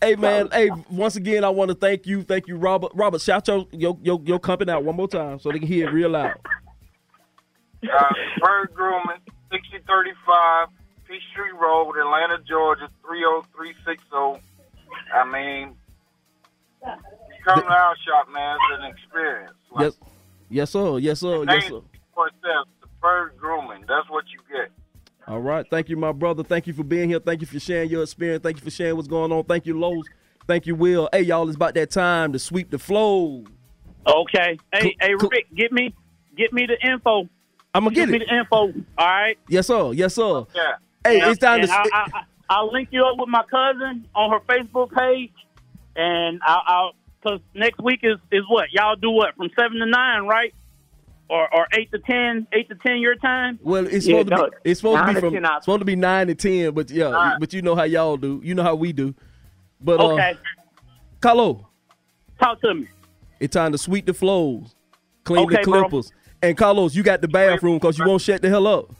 hey man, hey, once again I want to thank you, thank you, Robert. Robert, shout your your your, your company out one more time so they can hear it real loud. Uh, Bird Grooming, 6035 Peachtree Road, Atlanta, Georgia, 30360. I mean, you come to our shop, man, it's an experience. Like, Yes, yes sir, yes sir, yes sir. For itself, the Bird Grooming, that's what you get. All right. Thank you, my brother. Thank you for being here. Thank you for sharing your experience. Thank you for sharing what's going on. Thank you, Lowe's. Thank you, Will. Hey, y'all, it's about that time to sweep the flow. Okay. Hey, Cool, hey, cool. Rick, get me, get me the info. I'm going to Get me get it. the info. All right. Yes, sir. Yes, sir. Yeah. Hey, And- it's time and to. I, I, I, I'll link you up with my cousin on her Facebook page, and I'll, I'll cause next week is is what y'all do what from seven to nine, right? Or or eight to ten, eight to ten your time. well, it's Yeah, supposed to be. It's supposed to nine be to from. 10 hours. Supposed to be nine to ten, but yeah, Alright. but you know how y'all do. You know how we do. But uh, Okay, Carlo, talk to me. it's time to sweep the flows, clean the Okay, bro. clippers, and Carlos, you got the bathroom because you won't shut the hell up.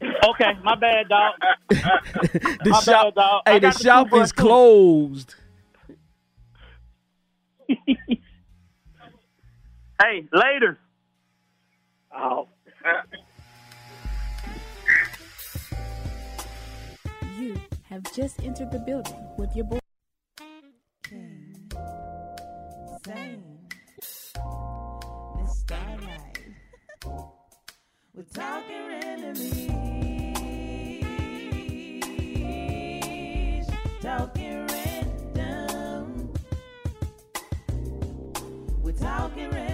Okay, my bad, dog. The My shop, bad, dog. Hey, the shop is too. closed. Hey, later. Oh. You have just entered the building with your boy. Same. Miss Starlight. We're talking enemies. Talking random. We're talking enemies.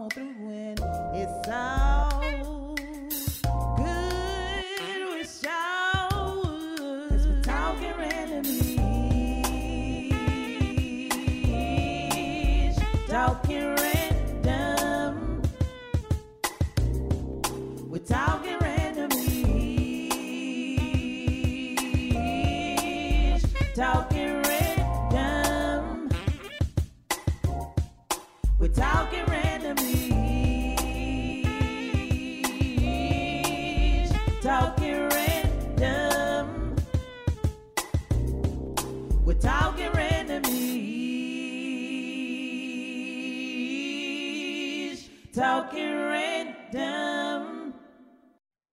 Come on through when it's all